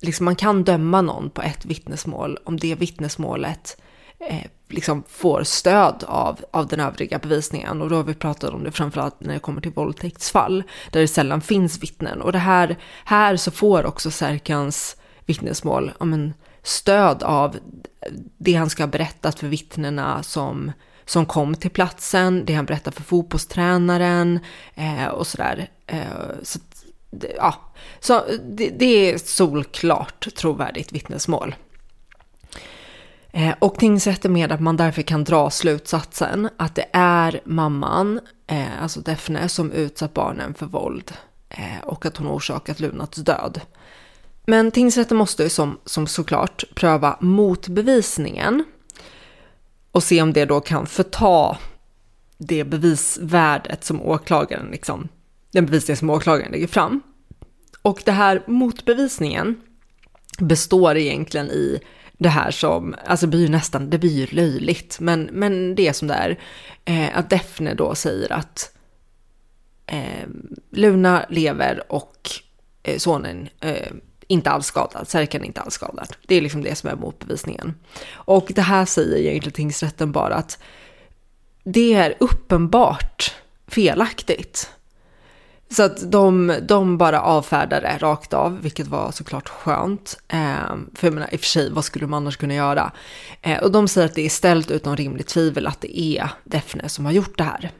liksom man kan döma någon på ett vittnesmål om det vittnesmålet eh, liksom får stöd av, av den övriga bevisningen. Och då har vi pratat om det framförallt när det kommer till våldtäktsfall, där det sällan finns vittnen. Och det här, här så får också Serkans vittnesmål ja, men, stöd av det han ska ha berättat för vittnena som, som kom till platsen, det han berättar för fotbollstränaren eh, och sådär. Eh, så, ja, så det, det är solklart trovärdigt vittnesmål. Eh, och tingsrätten med att man därför kan dra slutsatsen att det är mamman, eh, alltså Defne, som utsatt barnen för våld eh, och att hon orsakat Lunats död. Men tingsrätten måste ju som, som såklart pröva motbevisningen och se om det då kan förta det bevisvärdet som åklagaren, liksom, den bevisning som åklagaren lägger fram. Och det här motbevisningen består egentligen i det här som, alltså det blir ju nästan, det blir ju löjligt, men, men det är som det är. Eh, att Defne då säger att eh, Luna lever och eh, sonen eh, inte alls skadad, Serkan är inte alls skadad. Det är liksom det som är motbevisningen. Och det här säger egentligen tingsrätten bara att det är uppenbart felaktigt. Så att de, de bara avfärdade det rakt av, vilket var såklart skönt. Eh, för jag menar, i och för sig, vad skulle de annars kunna göra? Eh, och de säger att det är ställt utom rimligt tvivel att det är Defne som har gjort det här.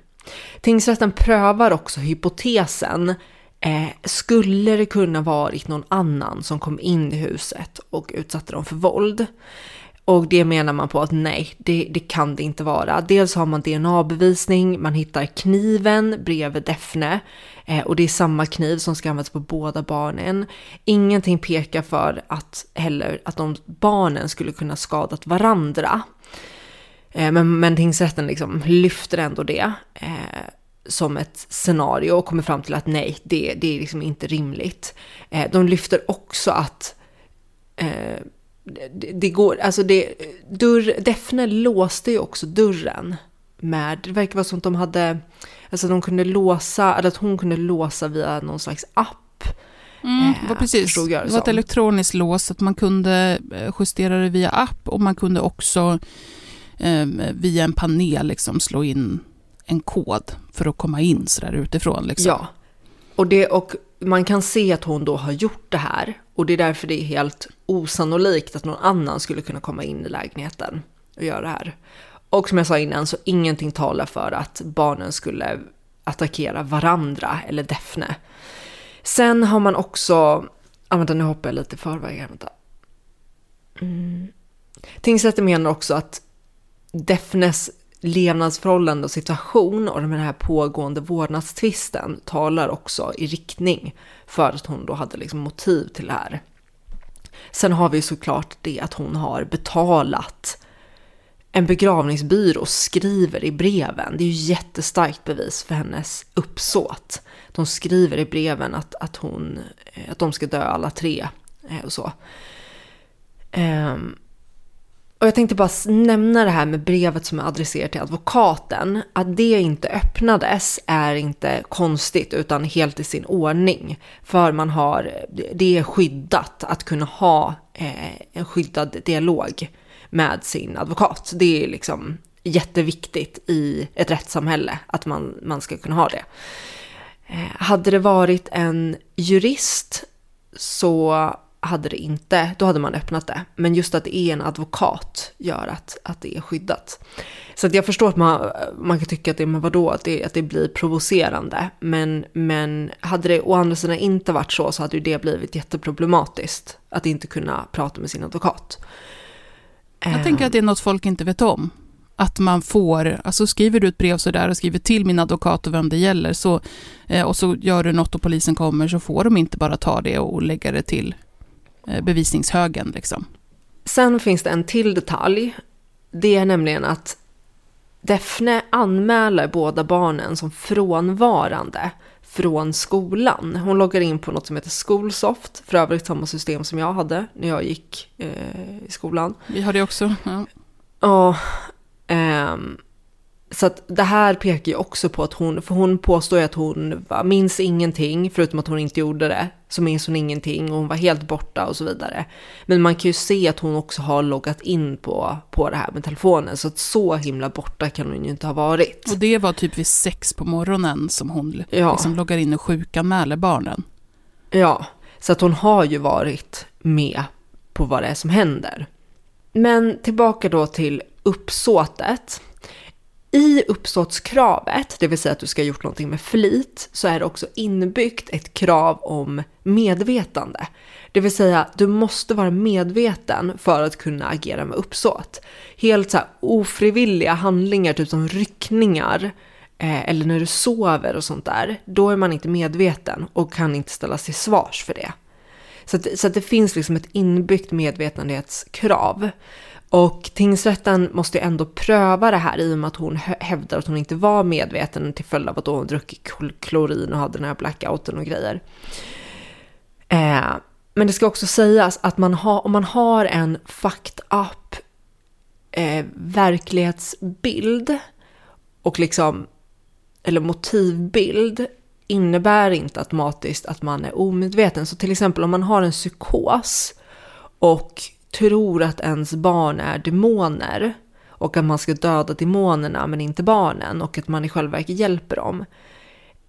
Tingsrätten prövar också hypotesen. Eh, skulle det kunna varit någon annan som kom in i huset och utsatte dem för våld? Och det menar man på att nej, det, det, kan det inte vara. Dels har man DNA-bevisning, man hittar kniven bredvid Defne eh, och det är samma kniv som ska användas på båda barnen. Ingenting pekar för att heller att de barnen skulle kunna skadat varandra. Eh, men, men tingsrätten liksom lyfter ändå det eh, som ett scenario och kommer fram till att nej, det, det är liksom inte rimligt. Eh, de lyfter också att eh, det, det går, alltså det, dörr, Defne låste ju också dörren med, det verkar vara som att de hade, alltså de kunde låsa, eller att hon kunde låsa via någon slags app. Mm, det var precis, det, det var ett elektroniskt lås, att man kunde eh, justera det via app och man kunde också eh, via en panel liksom slå in en kod för att komma in sådär utifrån. Liksom. Ja, och, det, och man kan se att hon då har gjort det här och det är därför det är helt osannolikt att någon annan skulle kunna komma in i lägenheten och göra det här. Och som jag sa innan så ingenting talar för att barnen skulle attackera varandra eller Defne. Sen har man också, ah, vänta nu hoppar jag lite i förväg här, vänta. Mm. Tingsrätten menar också att Defnes levnadsförhållande och situation och den här pågående vårdnadstvisten talar också i riktning för att hon då hade liksom motiv till det här. Sen har vi såklart det att hon har betalat en begravningsbyrå skriver i breven. Det är ju jättestarkt bevis för hennes uppsåt. De skriver i breven att, att, hon, eh, att de ska dö alla tre eh, och så. Um, och jag tänkte bara nämna det här med brevet som är adresserat till advokaten. Att det inte öppnades är inte konstigt utan helt i sin ordning. För man har, det är skyddat att kunna ha eh, en skyddad dialog med sin advokat. Det är liksom jätteviktigt i ett rättssamhälle att man, man ska kunna ha det. Eh, hade det varit en jurist så hade det inte, då hade man öppnat det. Men just att det är en advokat gör att, att det är skyddat. Så att jag förstår att man, man kan tycka att det, men vadå, att det, att det blir provocerande. Men, men hade det å andra sidan inte varit så så hade ju det blivit jätteproblematiskt. Att inte kunna prata med sin advokat. Jag tänker att det är något folk inte vet om. Att man får, alltså skriver du ett brev sådär och skriver till min advokat och vem det gäller så, eh, och så gör du något och polisen kommer så får de inte bara ta det och lägga det till bevisningshögen. Liksom. Sen finns det en till detalj. Det är nämligen att Defne anmäler båda barnen som frånvarande från skolan. Hon loggar in på något som heter Skolsoft, för övrigt samma system som jag hade när jag gick eh, i skolan. Vi har det också. Ja. Och, ehm, så att det här pekar ju också på att hon, för hon påstår ju att hon va, minns ingenting, förutom att hon inte gjorde det, så minns hon ingenting och hon var helt borta och så vidare. Men man kan ju se att hon också har loggat in på, på det här med telefonen, så att så himla borta kan hon ju inte ha varit. Och det var typ vid sex på morgonen som hon Ja. liksom loggar in och sjukanmäler barnen. Ja, så att hon har ju varit med på vad det är som händer. Men tillbaka då till uppsåtet. I uppsåtskravet, det vill säga att du ska ha gjort någonting med flit, så är det också inbyggt ett krav om medvetande. Det vill säga, du måste vara medveten för att kunna agera med uppsåt. Helt så här ofrivilliga handlingar, typ som ryckningar, eh, eller när du sover och sånt där, då är man inte medveten och kan inte ställas till svars för det. Så att, så att det finns liksom ett inbyggt medvetenhetskrav. Och tingsrätten måste ju ändå pröva det här i och med att hon hävdar att hon inte var medveten till följd av att hon druckit klorin och hade den här blackouten och grejer. Eh, men det ska också sägas att man ha, om man har en fucked up eh, verklighetsbild och liksom, eller motivbild innebär inte automatiskt att man är omedveten. Så till exempel om man har en psykos och tror att ens barn är demoner och att man ska döda demonerna men inte barnen och att man i själva verket hjälper dem.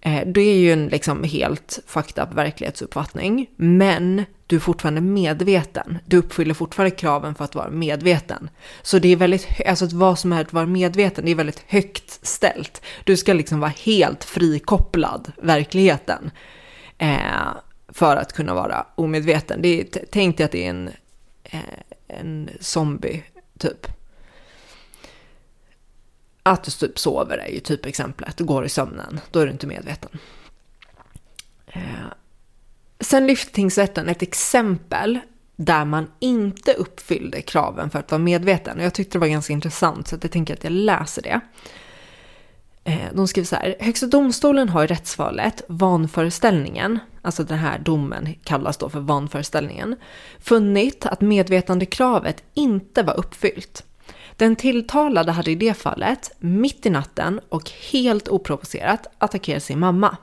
Eh, det är ju en liksom helt fucked up verklighetsuppfattning, men du är fortfarande medveten. Du uppfyller fortfarande kraven för att vara medveten. Så det är väldigt, alltså att vad som är att vara medveten, det är väldigt högt ställt. Du ska liksom vara helt frikopplad verkligheten eh, för att kunna vara omedveten. Det är, tänk dig att det är en, Eh, en zombie typ. Att du typ sover är ju typ exemplet. Du går i sömnen, då är du inte medveten. Eh, sen lyfter tingsrätten ett exempel där man inte uppfyllde kraven för att vara medveten. Och jag tyckte det var ganska intressant så att jag tänker att jag läser det. Eh, de skriver så här, Högsta domstolen har i rättsfallet vanföreställningen, alltså den här domen kallas då för vanföreställningen, funnit att medvetandekravet inte var uppfyllt. Den tilltalade hade i det fallet, mitt i natten och helt oprovocerat, attackerat sin mamma.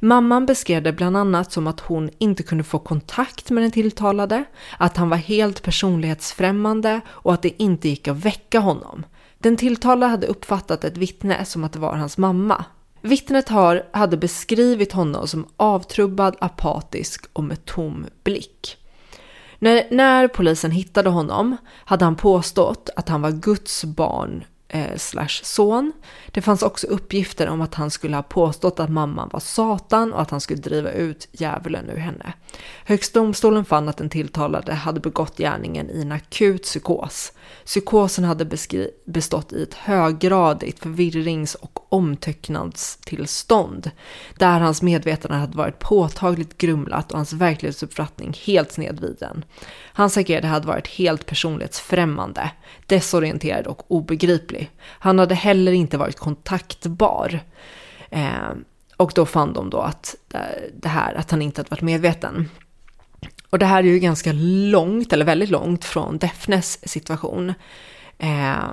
Mamman beskrev det bland annat som att hon inte kunde få kontakt med den tilltalade, att han var helt personlighetsfrämmande och att det inte gick att väcka honom. Den tilltalade hade uppfattat ett vittne som att det var hans mamma. Vittnet har, hade beskrivit honom som avtrubbad, apatisk och med tom blick. När, när polisen hittade honom hade han påstått att han var Guds barn eh, slash son. Det fanns också uppgifter om att han skulle ha påstått att mamman var Satan och att han skulle driva ut djävulen ur henne. Högsta domstolen fann att den tilltalade hade begått gärningen i en akut psykos. Psykosen hade bestått i ett höggradigt förvirrings och omtöcknadstillstånd där hans medvetande hade varit påtagligt grumlat och hans verklighetsuppfattning helt snedvriden. Hans agerande hade varit helt personlighetsfrämmande, desorienterad och obegriplig. Han hade heller inte varit kontaktbar. Eh, och då fann de då att eh, det här, att han inte hade varit medveten. Och det här är ju ganska långt, eller väldigt långt från Defnes situation. Eh,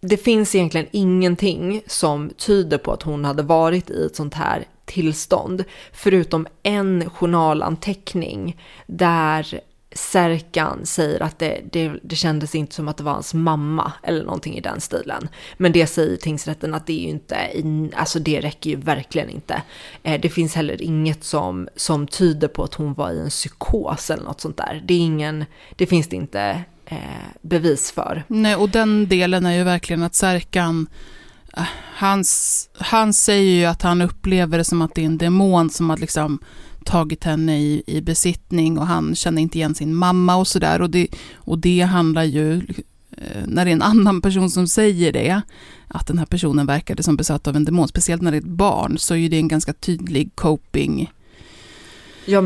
det finns egentligen ingenting som tyder på att hon hade varit i ett sånt här tillstånd, förutom en journalanteckning där Serkan säger att det, det, det kändes inte som att det var hans mamma eller någonting i den stilen. Men det säger tingsrätten att det är ju inte, alltså det räcker ju verkligen inte. Eh, det finns heller inget som, som tyder på att hon var i en psykos eller något sånt där. Det är ingen, det finns det inte eh, bevis för. Nej, och den delen är ju verkligen att Serkan, eh, han, han säger ju att han upplever det som att det är en demon som har liksom tagit henne i, i besittning och han känner inte igen sin mamma och sådär. Och det, och det handlar ju, eh, när det är en annan person som säger det, att den här personen verkade som besatt av en demon, speciellt när det är ett barn, så är det en ganska tydlig coping Ja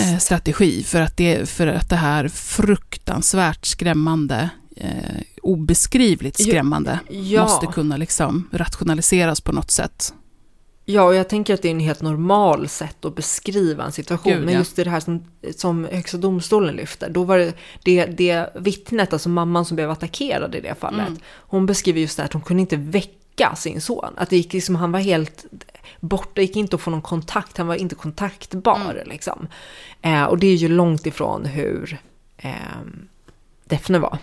eh, strategi för att, det, för att det här fruktansvärt skrämmande, eh, obeskrivligt skrämmande, ja. måste kunna liksom rationaliseras på något sätt. Ja, och jag tänker att det är en helt normal sätt att beskriva en situation. Gud, Men ja. just det här som, som Högsta domstolen lyfter, då var det, det det vittnet, alltså mamman som blev attackerad i det fallet, Mm. hon beskriver just det här att hon kunde inte väcka sin son. Att det gick liksom, han var helt borta, gick inte att få någon kontakt, han var inte kontaktbar Mm. liksom. Eh, och det är ju långt ifrån hur eh, Defne var.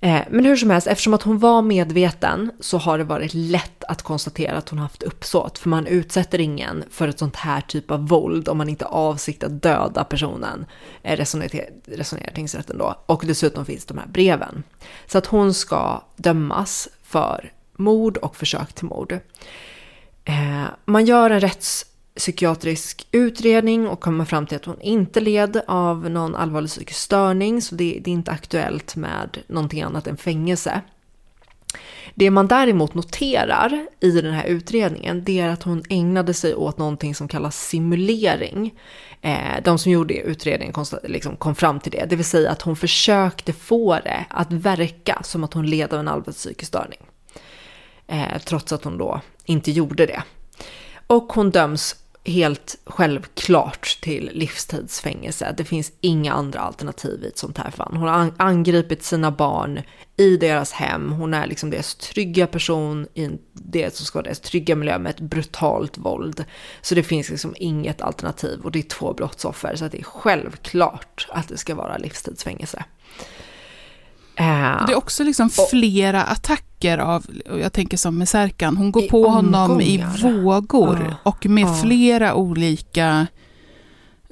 Eh, men hur som helst, eftersom att hon var medveten så har det varit lätt att konstatera att hon haft uppsåt. För man utsätter ingen för ett sånt här typ av våld om man inte har avsikt att döda personen, eh, resonerar, resonerar tingsrätten då. Och dessutom finns de här breven. Så att hon ska dömas för mord och försök till mord. Eh, man gör en rätts psykiatrisk utredning och kommer fram till att hon inte led av någon allvarlig psykisk störning, så det, det är inte aktuellt med någonting annat än fängelse. Det man däremot noterar i den här utredningen, det är att hon ägnade sig åt någonting som kallas simulering. Eh, de som gjorde utredningen liksom kom fram till det, det vill säga att hon försökte få det att verka som att hon led av en allvarlig psykisk störning. Eh, trots att hon då inte gjorde det. Och hon döms helt självklart till livstidsfängelse. Det finns inga andra alternativ i ett sånt här fall. Hon har angripit sina barn i deras hem. Hon är liksom deras trygga person i det som ska vara deras trygga miljö med ett brutalt våld. Så det finns liksom inget alternativ och det är två brottsoffer så att det är självklart att det ska vara livstidsfängelse. Eh, Och det är också liksom flera attacker av, och jag tänker som med Serkan, hon går på honom i omgångar. vågor Ja. och med Ja. flera olika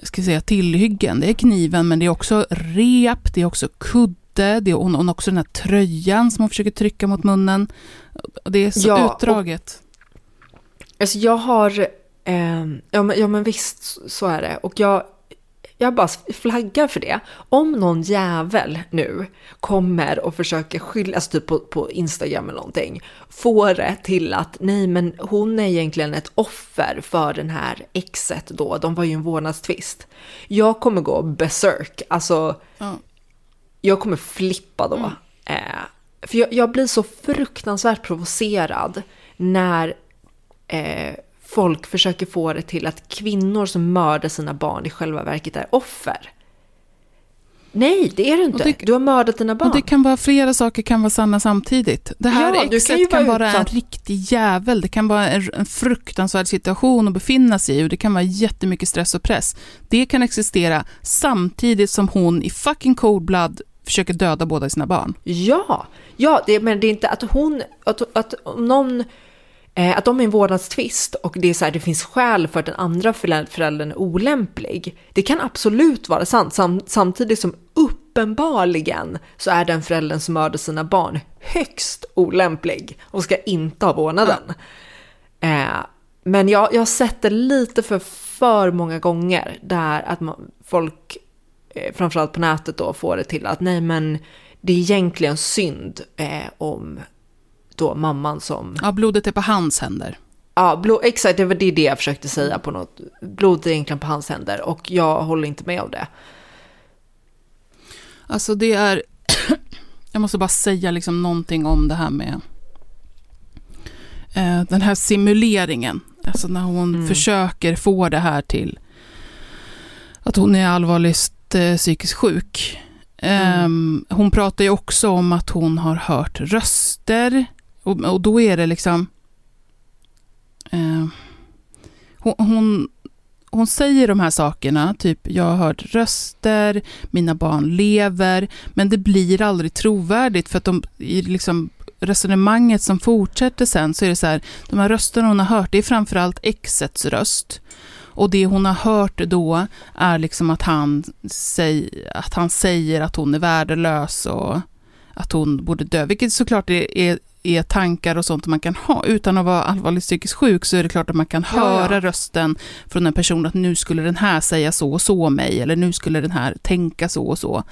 ska säga, tillhyggen. Det är kniven men det är också rep, det är också kudde, det är hon, hon också den här tröjan som hon försöker trycka mot munnen. Och Det är så Ja, och- utdraget. Alltså jag har, eh, ja, men, ja men visst så är det. Och jag, jag bara flaggar för det. Om någon jävel nu kommer och försöker skylla, alltså typ på, på Instagram eller någonting, får det till att nej men hon är egentligen ett offer för den här exet då, de var ju en vårdnadstvist. Jag kommer gå berserk, alltså Ja. jag kommer flippa då. Eh, för jag, jag blir så fruktansvärt provocerad när eh, folk försöker få det till att kvinnor som mördar sina barn i själva verket är offer. Nej, det är du inte. det- du har mördat dina barn. Och det kan vara flera saker kan vara sanna samtidigt. Det här Ja, kan exet ju kan, vara vara en utsatt. riktig jävel. Det kan vara en, en fruktansvärd situation att befinna sig i och det kan vara jättemycket stress och press. Det kan existera samtidigt som hon i fucking cold blood försöker döda båda sina barn. Ja, ja det, men det är inte att hon, att, att om någon, att de är en vårdnadstvist och det är så här, det finns skäl för att den andra förä- föräldern är olämplig. Det kan absolut vara sant, sam, samtidigt som uppenbarligen så är den föräldern som mördar sina barn högst olämplig och ska inte ha vårdnaden. Eh, men jag, jag har sett det lite för, för många gånger där att man, folk, eh, framförallt på nätet då, får det till att nej men det är egentligen synd eh, om då mamman som, Ja, blodet är på hans händer. ja blod, exakt det var det, jag försökte säga på något, blodet är egentligen på hans händer och jag håller inte med om det. Alltså det är, jag måste bara säga liksom någonting om det här med eh, den här simuleringen. Alltså när hon Mm. försöker få det här till att hon är allvarligt eh, psykiskt sjuk. Ehm, hon pratar ju också om att hon har hört röster och, och då är det liksom eh, hon, hon, hon säger de här sakerna, typ jag har hört röster, mina barn lever, men det blir aldrig trovärdigt för att de, i liksom resonemanget som fortsätter sen så är det så här, de här rösterna hon har hört, det är framförallt exets röst. Och det hon har hört då är liksom att han, säg, att han säger att hon är värdelös och att hon borde dö, vilket såklart är, är, är tankar och sånt man kan ha. Utan att vara allvarligt psykiskt sjuk så är det klart att man kan Ja, ja. höra rösten från en person att nu skulle den här säga så och så om mig, eller nu skulle den här tänka så och så.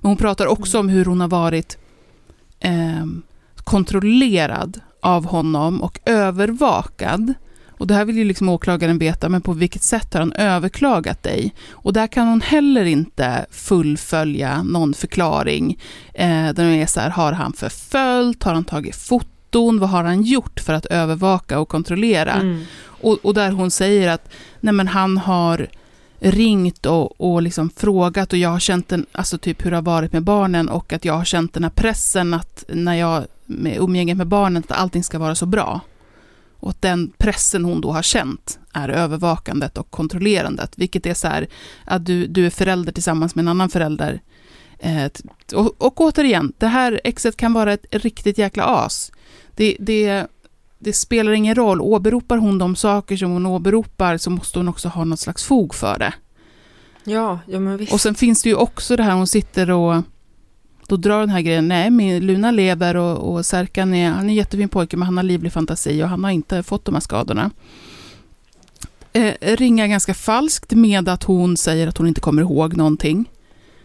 Men hon pratar också om hur hon har varit ehm, kontrollerad av honom och övervakad. Och det här vill ju liksom åklagaren veta, men på vilket sätt har han överklagat dig? Och där kan hon heller inte fullfölja någon förklaring. Eh, där det är så här, har han förföljt? Har han tagit foton, vad har han gjort för att övervaka och kontrollera? Mm. Och, och där hon säger att nej men han har ringt och, och liksom frågat och jag har känt den, alltså typ hur det har varit med barnen och att jag har känt den här pressen att när jag med umgänget med barnen att allting ska vara så bra. Och att den pressen hon då har känt är övervakandet och kontrollerandet, vilket är så här att du, du är förälder tillsammans med en annan förälder. Eh, och, och återigen, det här exet kan vara ett riktigt jäkla as. Det, det, det spelar ingen roll, åberopar hon de saker som hon åberopar så måste hon också ha något slags fog för det. Ja, ja men visst. Och sen finns det ju också det här hon sitter och då drar den här grejen, nej, min Luna lever och, och Serkan är, han är en jättefin pojke men han har livlig fantasi och han har inte fått de här skadorna. Eh, ringar ganska falskt med att hon säger att hon inte kommer ihåg någonting.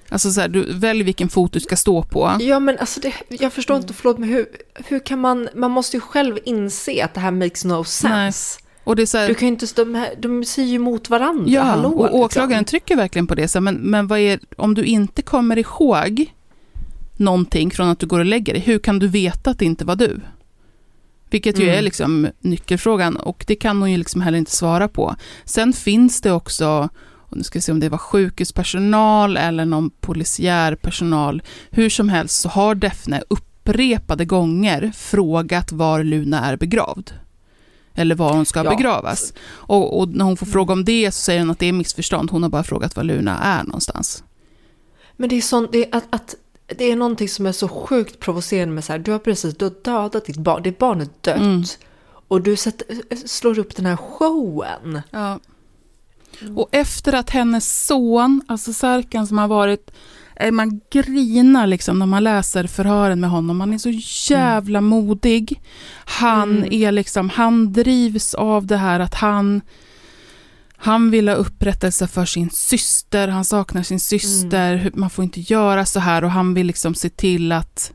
Alltså så här, du välj vilken fot du ska stå på. Ja men alltså det, jag förstår inte, förlåt men hur, hur kan man, man måste ju själv inse att det här makes no sense. Och det är så här, Du kan ju inte, de, här, de säger ju mot varandra, ja, hallå och åklagaren liksom. trycker verkligen på det. Så här, men, men vad är, om du inte kommer ihåg någonting från att du går och lägger dig, hur kan du veta att det inte var du? Vilket ju Mm. är liksom nyckelfrågan och det kan hon ju liksom heller inte svara på. Sen finns det också, och nu ska vi se om det var sjukhuspersonal eller någon polisiär personal, hur som helst så har Defne upprepade gånger frågat var Luna är begravd. Eller var hon ska Ja. begravas. Och, och när hon får fråga om det så säger hon att det är missförstånd, hon har bara frågat var Luna är någonstans. Men det är sånt, det är att, att det är någonting som är så sjukt provocerande med så här, du har precis, du har dödat ditt barn, ditt barn är dött. Mm. Och du sätter, slår upp den här showen. Ja. Och efter att hennes son, alltså Serkan som har varit, eh, man grinar liksom när man läser förhören med honom. Han är så jävla modig. Han Mm. är liksom, han drivs av det här att han han vill ha upprättelse för sin syster, han saknar sin syster, hur- man får inte göra så här och han vill liksom se till att,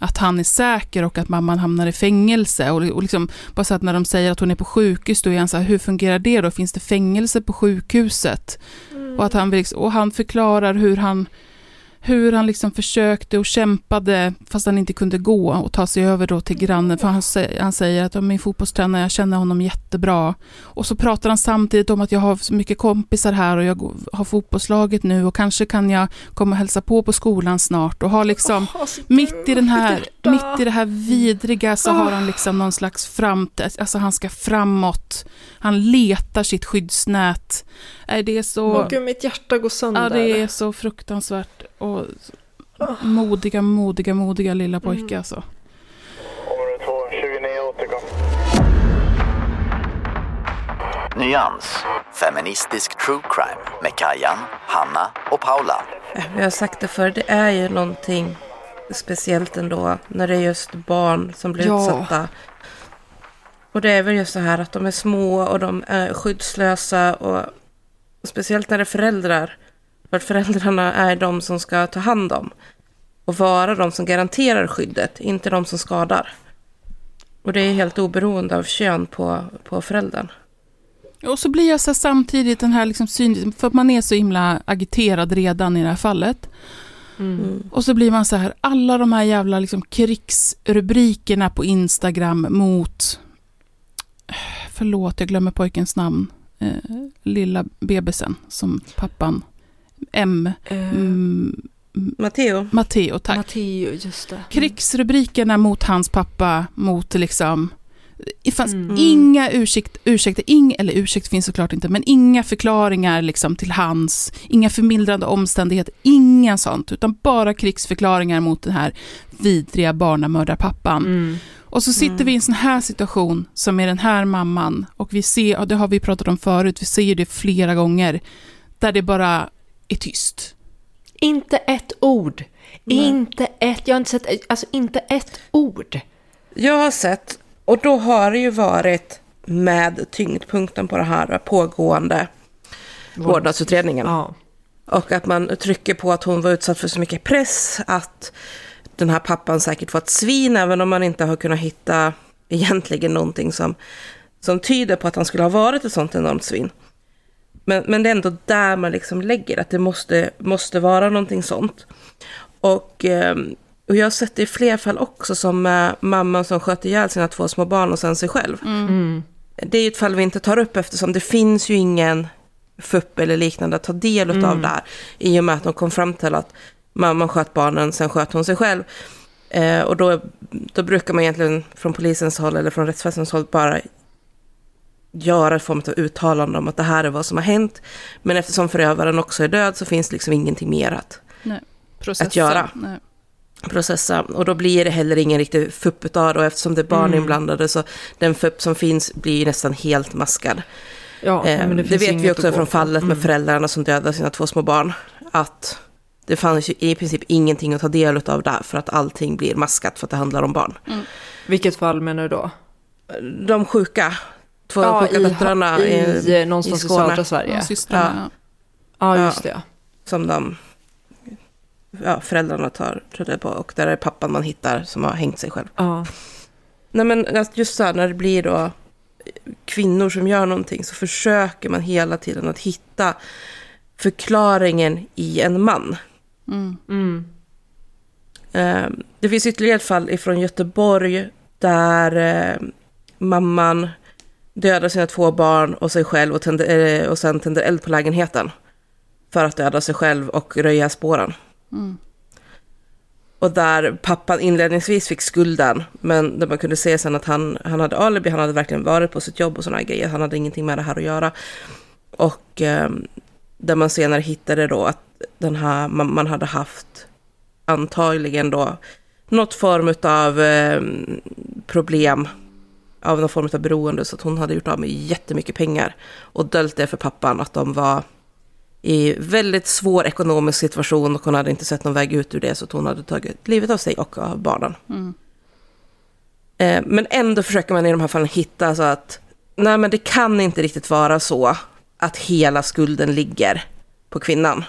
att han är säker och att mamman hamnar i fängelse. Och, och liksom, bara så att när de säger att hon är på sjukhus, då är han så här, hur fungerar det då? Finns det fängelse på sjukhuset? Och, att han, liksom- och han förklarar hur han, hur han liksom försökte och kämpade fast han inte kunde gå och ta sig över då till grannen. För han, han säger att "Ja, min fotbollstränare, jag känner honom jättebra. Och så pratar han samtidigt om att jag har så mycket kompisar här och jag har fotbollslaget nu och kanske kan jag komma och hälsa på på skolan snart och har liksom mitt i den här, mitt i det här vidriga så har han liksom någon slags framt, alltså han ska framåt. Han letar sitt skyddsnät. Det är så... Åh gud, mitt hjärta går sönder. Ja, det är så fruktansvärt. Och modiga, modiga, modiga lilla pojke alltså. Område 2, 29 återkom. Nyans, feministisk true crime med Kajan, Hanna och Paula. Eh, Vi har sagt det förr, det är ju någonting speciellt ändå när det är just barn som blir Ja. utsatta. Och det är väl just så här att de är små och de är skyddslösa och speciellt när det är föräldrar. Att föräldrarna är de som ska ta hand om och vara de som garanterar skyddet, inte de som skadar. Och det är helt oberoende av kön på, på föräldern. Och så blir jag så här samtidigt den här liksom syn, för att man är så himla agiterad redan i det här fallet. Mm. Och så blir man så här, alla de här jävla liksom krigsrubrikerna på Instagram mot, förlåt jag glömmer pojkens namn, eh, lilla bebisen som pappan, M, Eh, mm, Matteo, Matteo, tack. Matteo, just det. krigsrubrikerna mot hans pappa, mot liksom... Det fanns Mm. inga ursäkt, ursäkter, ing, eller ursäkt finns såklart inte, men inga förklaringar liksom till hans, inga förmildrande omständigheter, inga sånt, utan bara krigsförklaringar mot den här vidriga barnamördarpappan. Mm. Och så sitter vi i en sån här situation som är den här mamman, och vi ser, och det har vi pratat om förut, vi ser det flera gånger, där det bara är tyst. Inte ett ord. Inte ett, jag har inte sett, alltså inte ett ord. Jag har sett, och då har det ju varit med tyngdpunkten på det här pågående vårdnadsutredningen. Ja. Och att man trycker på att hon var utsatt för så mycket press, att den här pappan säkert var ett svin, även om man inte har kunnat hitta egentligen någonting som, som tyder på att han skulle ha varit ett sånt enormt svin. Men, men det är ändå där man liksom lägger, att det måste, måste vara någonting sånt. Och eh, Och jag har sett det i fler fall också, som med mamman som sköt ihjäl sina två små barn och sen sig själv. Mm. Det är ju ett fall vi inte tar upp eftersom det finns ju ingen FUP eller liknande att ta del av Mm. där. I och med att de kom fram till att mamman sköt barnen, sen sköt hon sig själv. Eh, och då, då brukar man egentligen från polisens håll eller från rättsväsendets håll bara göra en form av uttalande om att det här är vad som har hänt. Men eftersom förövaren också är död så finns liksom ingenting mer att Processa. Att göra. Nej. processa. Och då blir det heller ingen riktig FUP utav det. Och eftersom det är barn Mm. inblandade så den FUP som finns blir ju nästan helt maskad. Ja, Eh, men det finns vet vi också från fallet med Mm. föräldrarna som dödade sina två små barn. Att det fanns ju i princip ingenting att ta del av där för att allting blir maskat för att det handlar om barn. Vilket fall menar du då? De sjuka, två Ja, sjuka i- döttrarna i, i, någonstans i, Skåne. södra Sverige. Ja, systrarna. Ja, Ja. just det. som de ja, föräldrarna tar tar på. Och där är pappan man hittar som har hängt sig själv. Ja. Nej men att just så här, när det blir då kvinnor som gör någonting så försöker man hela tiden att hitta förklaringen i en man. Mm. Mm. Eh, Det finns ytterligare ett fall ifrån Göteborg där eh, mamman dödar sina två barn och sig själv och, tänder, eh, och sen tänder eld på lägenheten. För att döda sig själv och röja spåren. Mm. Och där pappan inledningsvis fick skulden, men där man kunde se sen att han, han hade alibi, han hade verkligen varit på sitt jobb och sådana grejer, han hade ingenting med det här att göra. Och eh, där man senare hittade då att den här mamman hade haft antagligen då något form av eh, problem av någon form av beroende så att hon hade gjort av med jättemycket pengar och döljt det för pappan att de var i väldigt svår ekonomisk situation och hon hade inte sett någon väg ut ur det så att hon hade tagit livet av sig och av barnen. Mm. Eh, men ändå försöker man i de här fallen hitta så att nej men det kan inte riktigt vara så att hela skulden ligger på kvinnan.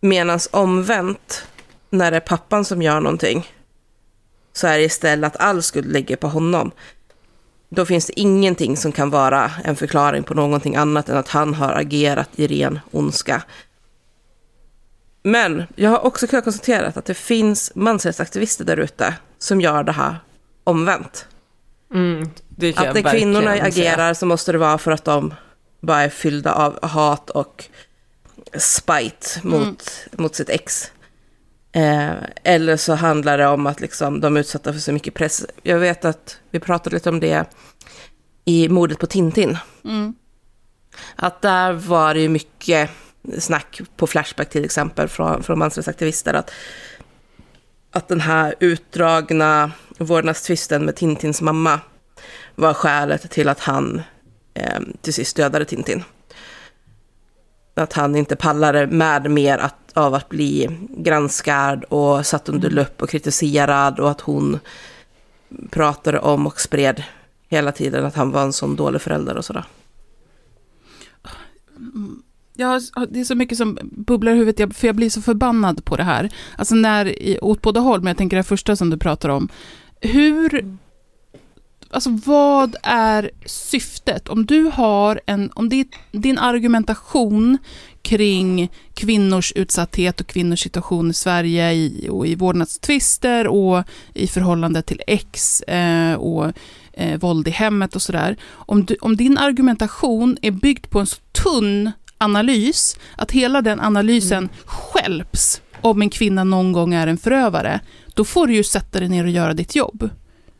Medan omvänt, när det är pappan som gör någonting, så är det istället att all skuld ligger på honom. Då finns det ingenting som kan vara en förklaring på någonting annat än att han har agerat i ren ondska. Men jag har också kunnat konstatera att det finns mansrättsaktivister där ute som gör det här omvänt. Mm. Det Att när kvinnorna agerar så måste det vara för att de bara är fyllda av hat och spite mot, mot sitt ex. Eh, eller så handlar det om att liksom, de är utsatta för så mycket press. Jag vet att vi pratade lite om det i mordet på Tintin. Mm. Att där var det ju mycket snack på Flashback till exempel från, från mansrättsaktivister. Att, att den här utdragna vårdnadstvisten med Tintins mamma var skälet till att han eh, till sist dödade Tintin. Att han inte pallade med mer att, av att bli granskad och satt under lupp och kritiserad och att hon pratade om och spred hela tiden att han var en sån dålig förälder och sådär. Ja, det är så mycket som bubblar i huvudet, för jag blir så förbannad på det här. Alltså när, i- åt båda håll, men jag tänker det första som du pratar om. Hur, alltså vad är syftet? Om du har en, om det, din argumentation kring kvinnors utsatthet och kvinnors situation i Sverige i, och i vårdnadstvister och i förhållande till ex eh, och eh, våld i hemmet och sådär. Om, du, om din argumentation är byggd på en så tunn analys, att hela den analysen skälps om en kvinna någon gång är en förövare, då får du ju sätta dig ner och göra ditt jobb.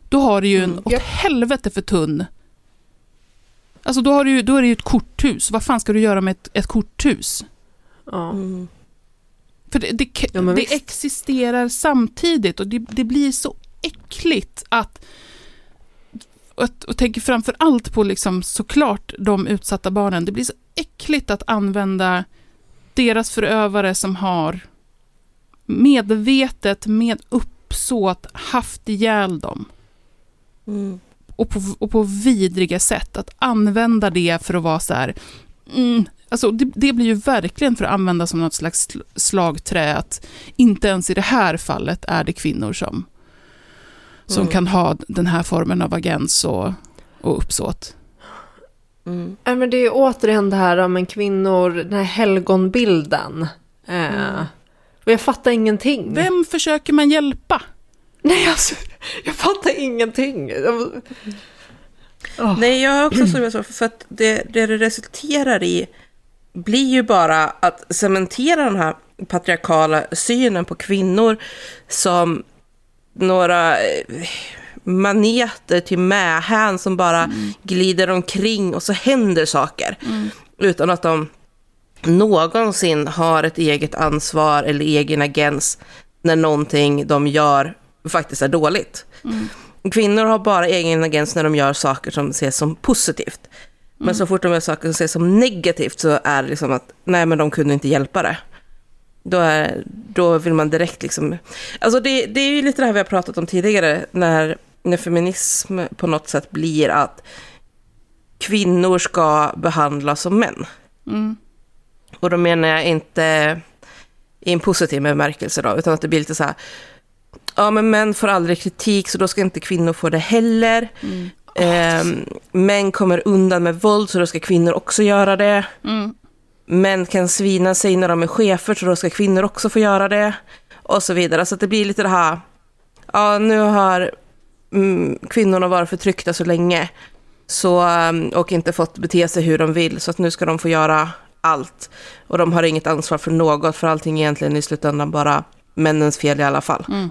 Då har du ju en åt helvete för tunn... Alltså då, har du då är det ju ett korthus. Vad fan ska du göra med ett, ett korthus? Ja. Mm. För det, det, Ja, men det existerar samtidigt och det, det blir så äckligt att och, och tänker framför allt på liksom såklart de utsatta barnen. Det blir så äckligt att använda deras förövare som har medvetet, med uppsåt, haft ihjäl dem. Mm. Och på, och på vidriga sätt. Att använda det för att vara så här... Mm, alltså det, det blir ju verkligen för att använda som något slags sl- slagträ. Att inte ens i det här fallet är det kvinnor som, som Mm. kan ha den här formen av agens och, och uppsåt. Mm. Nej, men det är återigen det här om en kvinnor, den här helgonbilden. Eh, Mm. Och jag fattar ingenting. Vem försöker man hjälpa? Nej, alltså, jag fattar ingenting. Oh. Nej, jag har också så, så för att det, det det resulterar i blir ju bara att cementera den här patriarkala synen på kvinnor som några eh, maneter till mähän som bara mm. glider omkring och så händer saker. Mm. Utan att de någonsin har ett eget ansvar eller egen agens när någonting de gör faktiskt är dåligt. Mm. Kvinnor har bara egen agens när de gör saker som ses som positivt. Men mm. så fort de gör saker som ses som negativt så är det liksom att nej men de kunde inte hjälpa det. Då, är, då vill man direkt liksom... Alltså det, det är ju lite det här vi har pratat om tidigare, när, när feminism på något sätt blir att kvinnor ska behandlas som män. Mm. Och då menar jag inte i en positiv bemärkelse då, utan att det blir lite så här, ja men män får aldrig kritik så då ska inte kvinnor få det heller. Mm. Eh, män kommer undan med våld så då ska kvinnor också göra det. Mm. Män kan svina sig när de är chefer så då ska kvinnor också få göra det. Och så vidare. Så det blir lite det här, ja nu har mm, kvinnorna varit förtryckta så länge. Så, ehm, och inte fått bete sig hur de vill, så att nu ska de få göra allt. Och de har inget ansvar för något, för allting egentligen i slutändan bara männens fel i alla fall. Mm.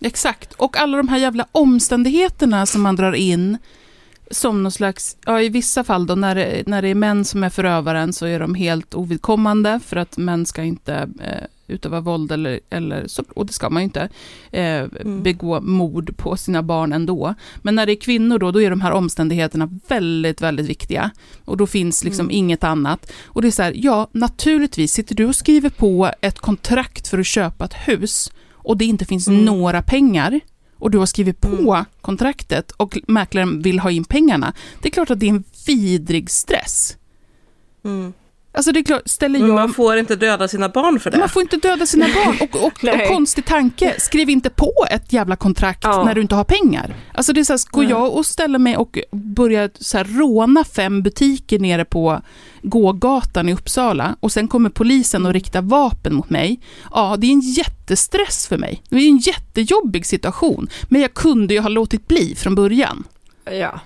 Exakt, och alla de här jävla omständigheterna som man drar in som någon slags, ja i vissa fall då när det, när det är män som är förövaren så är de helt ovidkommande för att män ska inte eh, utöva våld eller, eller så, och det ska man ju inte, eh, mm. begå mord på sina barn ändå. Men när det är kvinnor då, då är de här omständigheterna väldigt, väldigt viktiga. Och då finns liksom mm. inget annat. Och det är så här, ja, naturligtvis, sitter du och skriver på ett kontrakt för att köpa ett hus och det inte finns mm. några pengar, och du har skrivit på mm. kontraktet och mäklaren vill ha in pengarna, det är klart att det är en vidrig stress. Mm. Alltså det är klart, ställer jag... Men man får inte döda sina barn för det. Man får inte döda sina barn. Och, och, och konstig tanke, skriv inte på ett jävla kontrakt ja. när du inte har pengar. Alltså det är så här, går jag och ställer mig och börjar så här, råna fem butiker nere på gågatan i Uppsala och sen kommer polisen och riktar vapen mot mig. Ja, det är en jättestress för mig. Det är en jättejobbig situation. Men jag kunde ju ha låtit bli från början. Ja.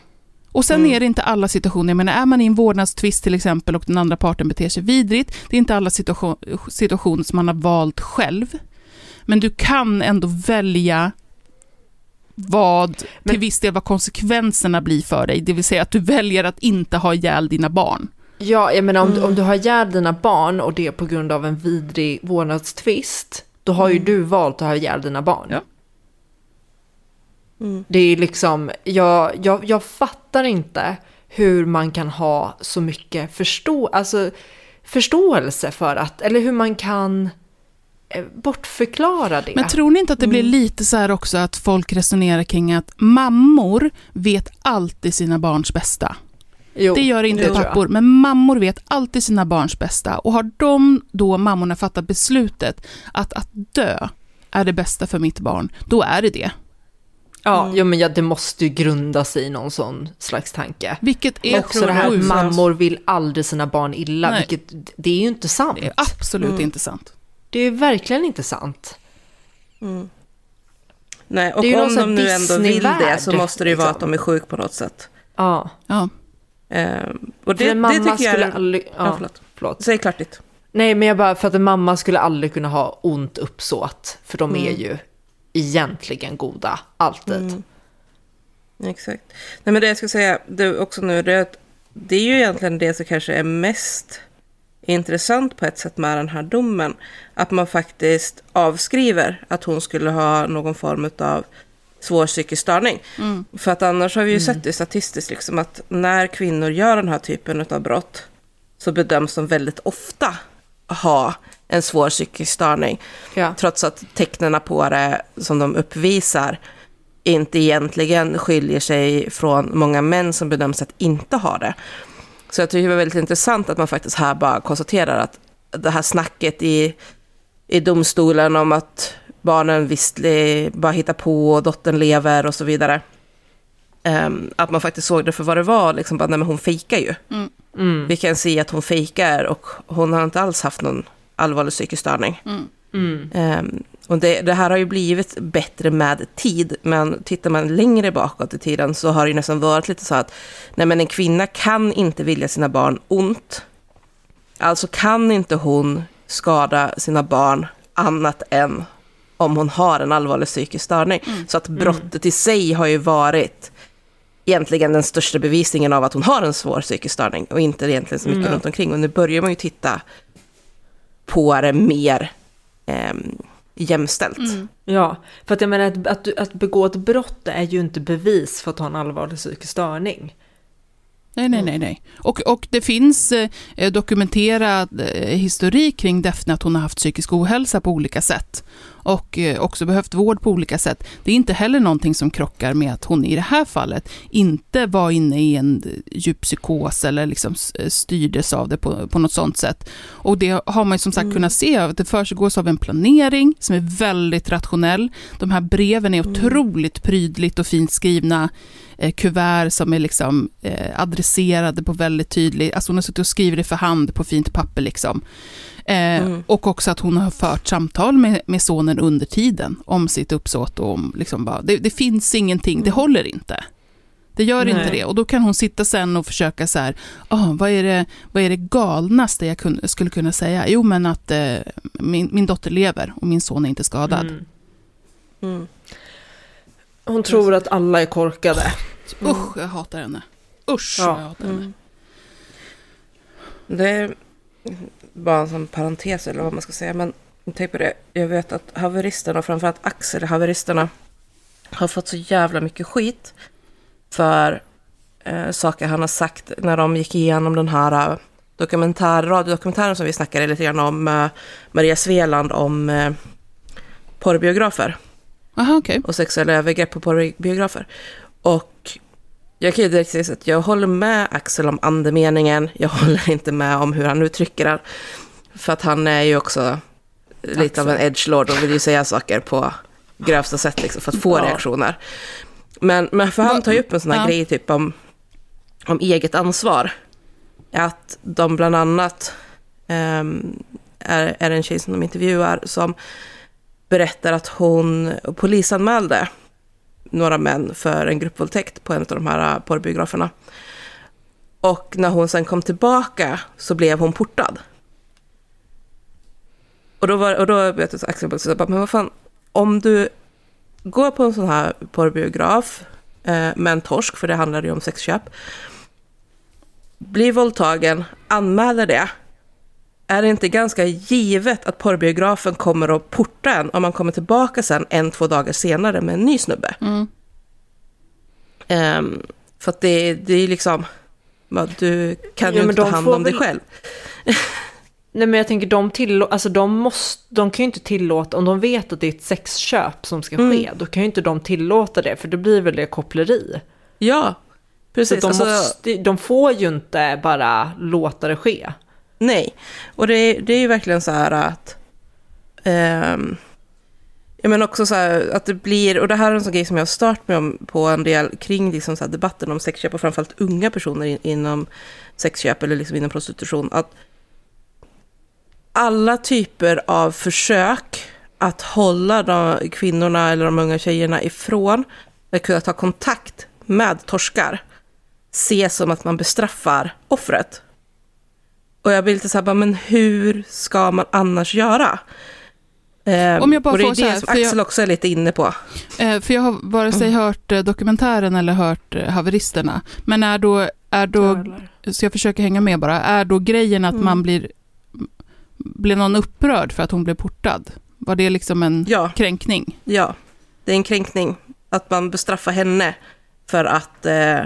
Och sen mm. är det inte alla situationer, jag menar är man i en vårdnadstvist till exempel och den andra parten beter sig vidrigt, det är inte alla situation, situationer som man har valt själv. Men du kan ändå välja vad, Men, till viss del vad konsekvenserna blir för dig, det vill säga att du väljer att inte ha ihjäl dina barn. Ja, jag menar om, mm. om du har ihjäl dina barn och det är på grund av en vidrig vårdnadstvist, då har ju mm. du valt att ha ihjäl dina barn. Ja. Mm. Det är liksom, jag, jag, jag fattar inte hur man kan ha så mycket förstå, alltså, förståelse för att, eller hur man kan eh, bortförklara det. Men tror ni inte att det blir mm. lite så här också att folk resonerar kring att mammor vet alltid sina barns bästa? Jo, det gör inte det pappor, men mammor vet alltid sina barns bästa. Och har de då, mammorna, fattat beslutet att, att dö är det bästa för mitt barn, då är det det. Ja, mm. ja men ja, det måste ju grunda sig i någon sån slags tanke. Vilket är också det här att mammor vill aldrig sina barn illa, Nej. vilket det är ju inte sant. Det är absolut mm. inte sant. Det är verkligen inte sant. Mm. Nej, och om de nu ändå vill det så måste det ju liksom. vara att de är sjuka på något sätt. Ja. ja. Ehm, och det, det tycker jag är... Aldrig, ja, ja, förlåt. förlåt. Säg klart ditt. Nej, men jag bara, för att en mamma skulle aldrig kunna ha ont uppsåt, för de mm. är ju egentligen goda, alltid. Mm. Exakt. Nej, men det jag ska säga det också nu, det är, att det är ju egentligen det som kanske är mest intressant på ett sätt med den här domen. Att man faktiskt avskriver att hon skulle ha någon form av svår psykisk störning. Mm. För att annars har vi ju mm. sett det statistiskt, liksom, att när kvinnor gör den här typen av brott så bedöms de väldigt ofta ha en svår psykisk störning. Ja. Trots att tecknen på det som de uppvisar inte egentligen skiljer sig från många män som bedöms att inte ha det. Så jag tycker det var väldigt intressant att man faktiskt här bara konstaterar att det här snacket i, i domstolen om att barnen visst bara hittar på och dottern lever och så vidare. Um, att man faktiskt såg det för vad det var, liksom bara, nej men hon fejkar ju. Mm. Mm. Vi kan se att hon fejkar och hon har inte alls haft någon allvarlig psykisk störning. Ehm, och det, det här har ju blivit bättre med tid, men tittar man längre bakåt i tiden så har det ju nästan varit lite så att nej men en kvinna kan inte vilja sina barn ont. Alltså kan inte hon skada sina barn annat än om hon har en allvarlig psykisk störning. Så att brottet i sig har ju varit egentligen den största bevisningen av att hon har en svår psykisk störning och inte egentligen så mycket runt omkring. Och nu börjar man ju titta på det mer eh, jämställt. Mm. Ja, för att jag menar att, att, att begå ett brott är ju inte bevis för att ha en allvarlig psykisk störning. Nej, nej, nej. nej. Och, och det finns eh, dokumenterad eh, historik kring Daphne att hon har haft psykisk ohälsa på olika sätt. Och eh, också behövt vård på olika sätt. Det är inte heller någonting som krockar med att hon i det här fallet inte var inne i en djup psykos eller liksom s- styrdes av det på, på något sånt sätt. Och det har man ju som sagt kunnat se, att det försiggås av en planering som är väldigt rationell. De här breven är otroligt prydligt och fint skrivna eh, kuvert som är liksom eh, adresserade på väldigt tydligt, alltså hon har suttit och skrivit det för hand på fint papper liksom. Eh, Och också att hon har fört samtal med, med sonen under tiden om sitt uppsåt och om liksom bara, det, det finns ingenting, det håller inte. Det gör inte Nej. det. Och då kan hon sitta sen och försöka så här, ah, vad, är det, vad är det galnaste jag kun, skulle kunna säga? Jo, men att eh, min, min dotter lever och min son är inte skadad. Mm. Mm. Hon tror att alla är korkade. Usch, jag hatar henne. Usch, Ja. jag hatar henne. Det är bara en sån parentes eller vad man ska säga. Men tänk på det. Jag vet att haveristerna, framförallt Axel, haveristerna, har fått så jävla mycket skit för eh, saker han har sagt när de gick igenom den här eh, dokumentär, radiodokumentären som vi snackade lite grann om, eh, Maria Sveland om eh, porrbiografer Aha, okej. och sexuella övergrepp på porrbiografer. Och jag kan ju direkt säga att jag håller med Axel om andemeningen. Jag håller inte med om hur han uttrycker det. För att han är ju också lite av en edgelord och vill ju säga saker på grövsta sätt liksom, för att få Ja. reaktioner. Men, men för han tar ju upp en sån här Ja. grej typ om, om eget ansvar. Att de bland annat ehm, är, är en tjej som de intervjuar som berättar att hon polisanmälde några män för en gruppvåldtäkt på en av de här äh, porrbiograferna. Och när hon sen kom tillbaka så blev hon portad. Och då, var, och då vet jag Axel bara, så bara, men vad fan, om du går på en sån här porrbiograf eh, med en torsk, för det handlar ju om sexköp, blir våldtagen, anmäler det, är det inte ganska givet att porrbiografen kommer att porta en om man kommer tillbaka sen en, två dagar senare med en ny snubbe? Mm. Ehm, för att det, det är liksom, du kan Ja, ju inte ta hand om dig väl- själv. Nej men jag tänker de tillå- alltså de måste, de kan ju inte tillåta, om de vet att det är ett sexköp som ska ske, då kan ju inte de tillåta det, för det blir väl det koppleri. Ja, Så precis. de, Alltså, måste, de får ju inte bara låta det ske. Nej, och det, är- det är ju verkligen så här att... Um, ja, men också så här att det blir, och det här är en sån grej som jag har stört mig om på en del kring liksom så här debatten om sexköp och framförallt unga personer in, inom sexköp eller liksom inom prostitution. Att alla typer av försök att hålla de kvinnorna eller de unga tjejerna ifrån att kunna ta kontakt med torskar ses som att man bestraffar offret. Och jag blir lite så här, men hur ska man annars göra? Eh, Om jag bara och det är det här, som för jag- Axel också är lite inne på. Eh, för jag har vare sig hört eh, dokumentären eller hört eh, haveristerna. Men är då, är då så jag försöker hänga med bara, är då grejen att man blir, blev någon upprörd för att hon blev portad? Var det liksom en Ja. kränkning? Ja, det är en kränkning att man bestraffar henne för att eh,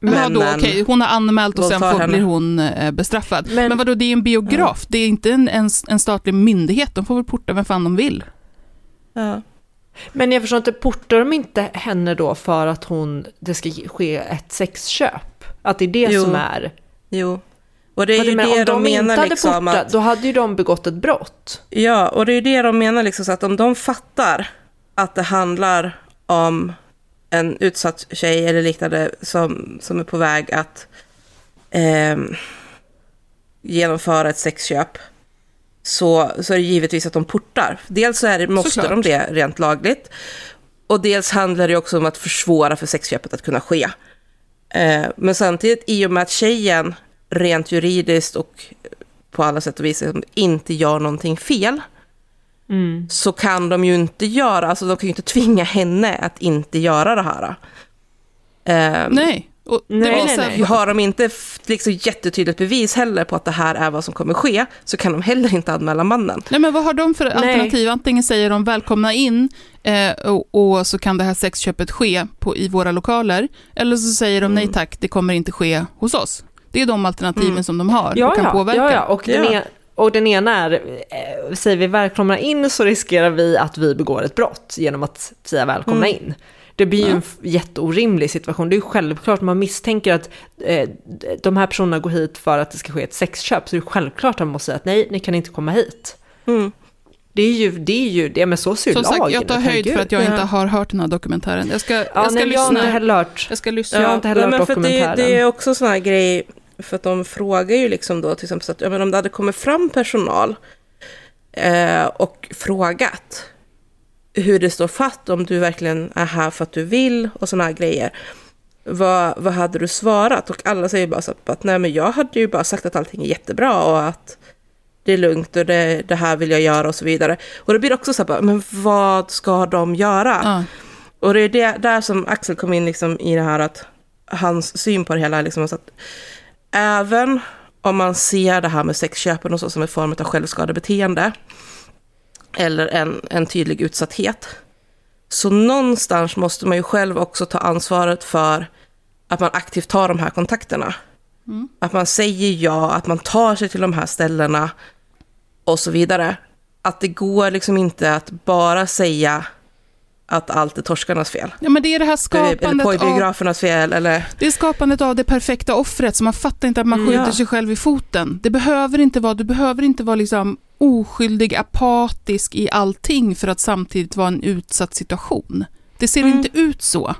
Ja, männen... då, okej, hon har anmält och sen får, henne. blir hon eh, bestraffad. Men, Men- vadå, det är en biograf, det är inte en, en, en statlig myndighet, de får väl porta vem fan de vill. Ja. Men jag förstår inte, portar de inte henne då för att hon, det ska ske ett sexköp? Att det är det Jo. som är... Jo. Och det är ju menar, det om de, de inte menar hade liksom portat, att... då hade ju de begått ett brott. Ja, och det är det de menar liksom så att om de fattar att det handlar om en utsatt tjej eller liknande som, som är på väg att ehm, genomföra ett sexköp så, så är det givetvis att de portar. Dels så är det, måste Såklart. de det rent lagligt. Och dels handlar det också om att försvåra för sexköpet att kunna ske. Eh, men samtidigt, i och med att tjejen rent juridiskt och på alla sätt och vis inte gör någonting fel, så kan de ju inte göra, alltså de kan ju inte tvinga henne att inte göra det här. Eh, Nej. Och det Nej, nej, nej. har de inte liksom jättetydligt bevis heller på att det här är vad som kommer ske, så kan de heller inte anmäla mannen. Nej, men vad har de för alternativ? Antingen säger de välkomna in eh, och, och så kan det här sexköpet ske på, i våra lokaler. Eller så säger de nej tack, det kommer inte ske hos oss. Det är de alternativen som de har Ja, och kan ja, påverka. ja, ja. Och, Den Ja. Och den ena är, eh, säger vi välkomna in så riskerar vi att vi begår ett brott genom att säga välkomna Mm. in. Det blir ju en jätteorimlig situation. Det är ju självklart, man misstänker att eh, de här personerna går hit för att det ska ske ett sexköp, så det är självklart att man måste säga att nej, ni kan inte komma hit. Mm. Det är ju, det är ju, det men så ser ju Som sagt, lagen jag tar ut, höjd för att jag inte Ja. har hört den här dokumentären. Jag ska, Ja, jag ska nej, jag har inte lyssna. heller hört. Jag ska lyssna. Jag har inte heller nej, hört men för det, dokumentären. det är också sån här grej, för att de frågar ju liksom då till exempel så att ja, men om det hade kommit fram personal eh, och frågat hur det står fatt, om du verkligen är här för att du vill och såna här grejer. Vad, vad hade du svarat? Och alla säger bara så att nej men jag hade ju bara sagt att allting är jättebra och att det är lugnt och det, det här vill jag göra och så vidare. Och det blir också så här, men vad ska de göra? Ja. Och det är det, där som Axel kom in liksom i det här att hans syn på det hela, liksom, att även om man ser det här med sexköpen och så som en form av självskadebeteende, eller en, en tydlig utsatthet, så någonstans måste man ju själv också ta ansvaret för att man aktivt tar de här kontakterna. Att man säger ja, att man tar sig till de här ställena och så vidare. Att det går liksom inte att bara säga att allt är torskarnas fel. Ja, men det är det här Eller skapandet av, pojbiografernas fel, eller... det är skapandet av det perfekta offret, så man fattar inte att man skjuter ja. sig själv i foten. Det behöver inte vara, du behöver inte vara liksom oskyldig, apatisk i allting för att samtidigt vara en utsatt situation. Det ser Mm. inte ut så.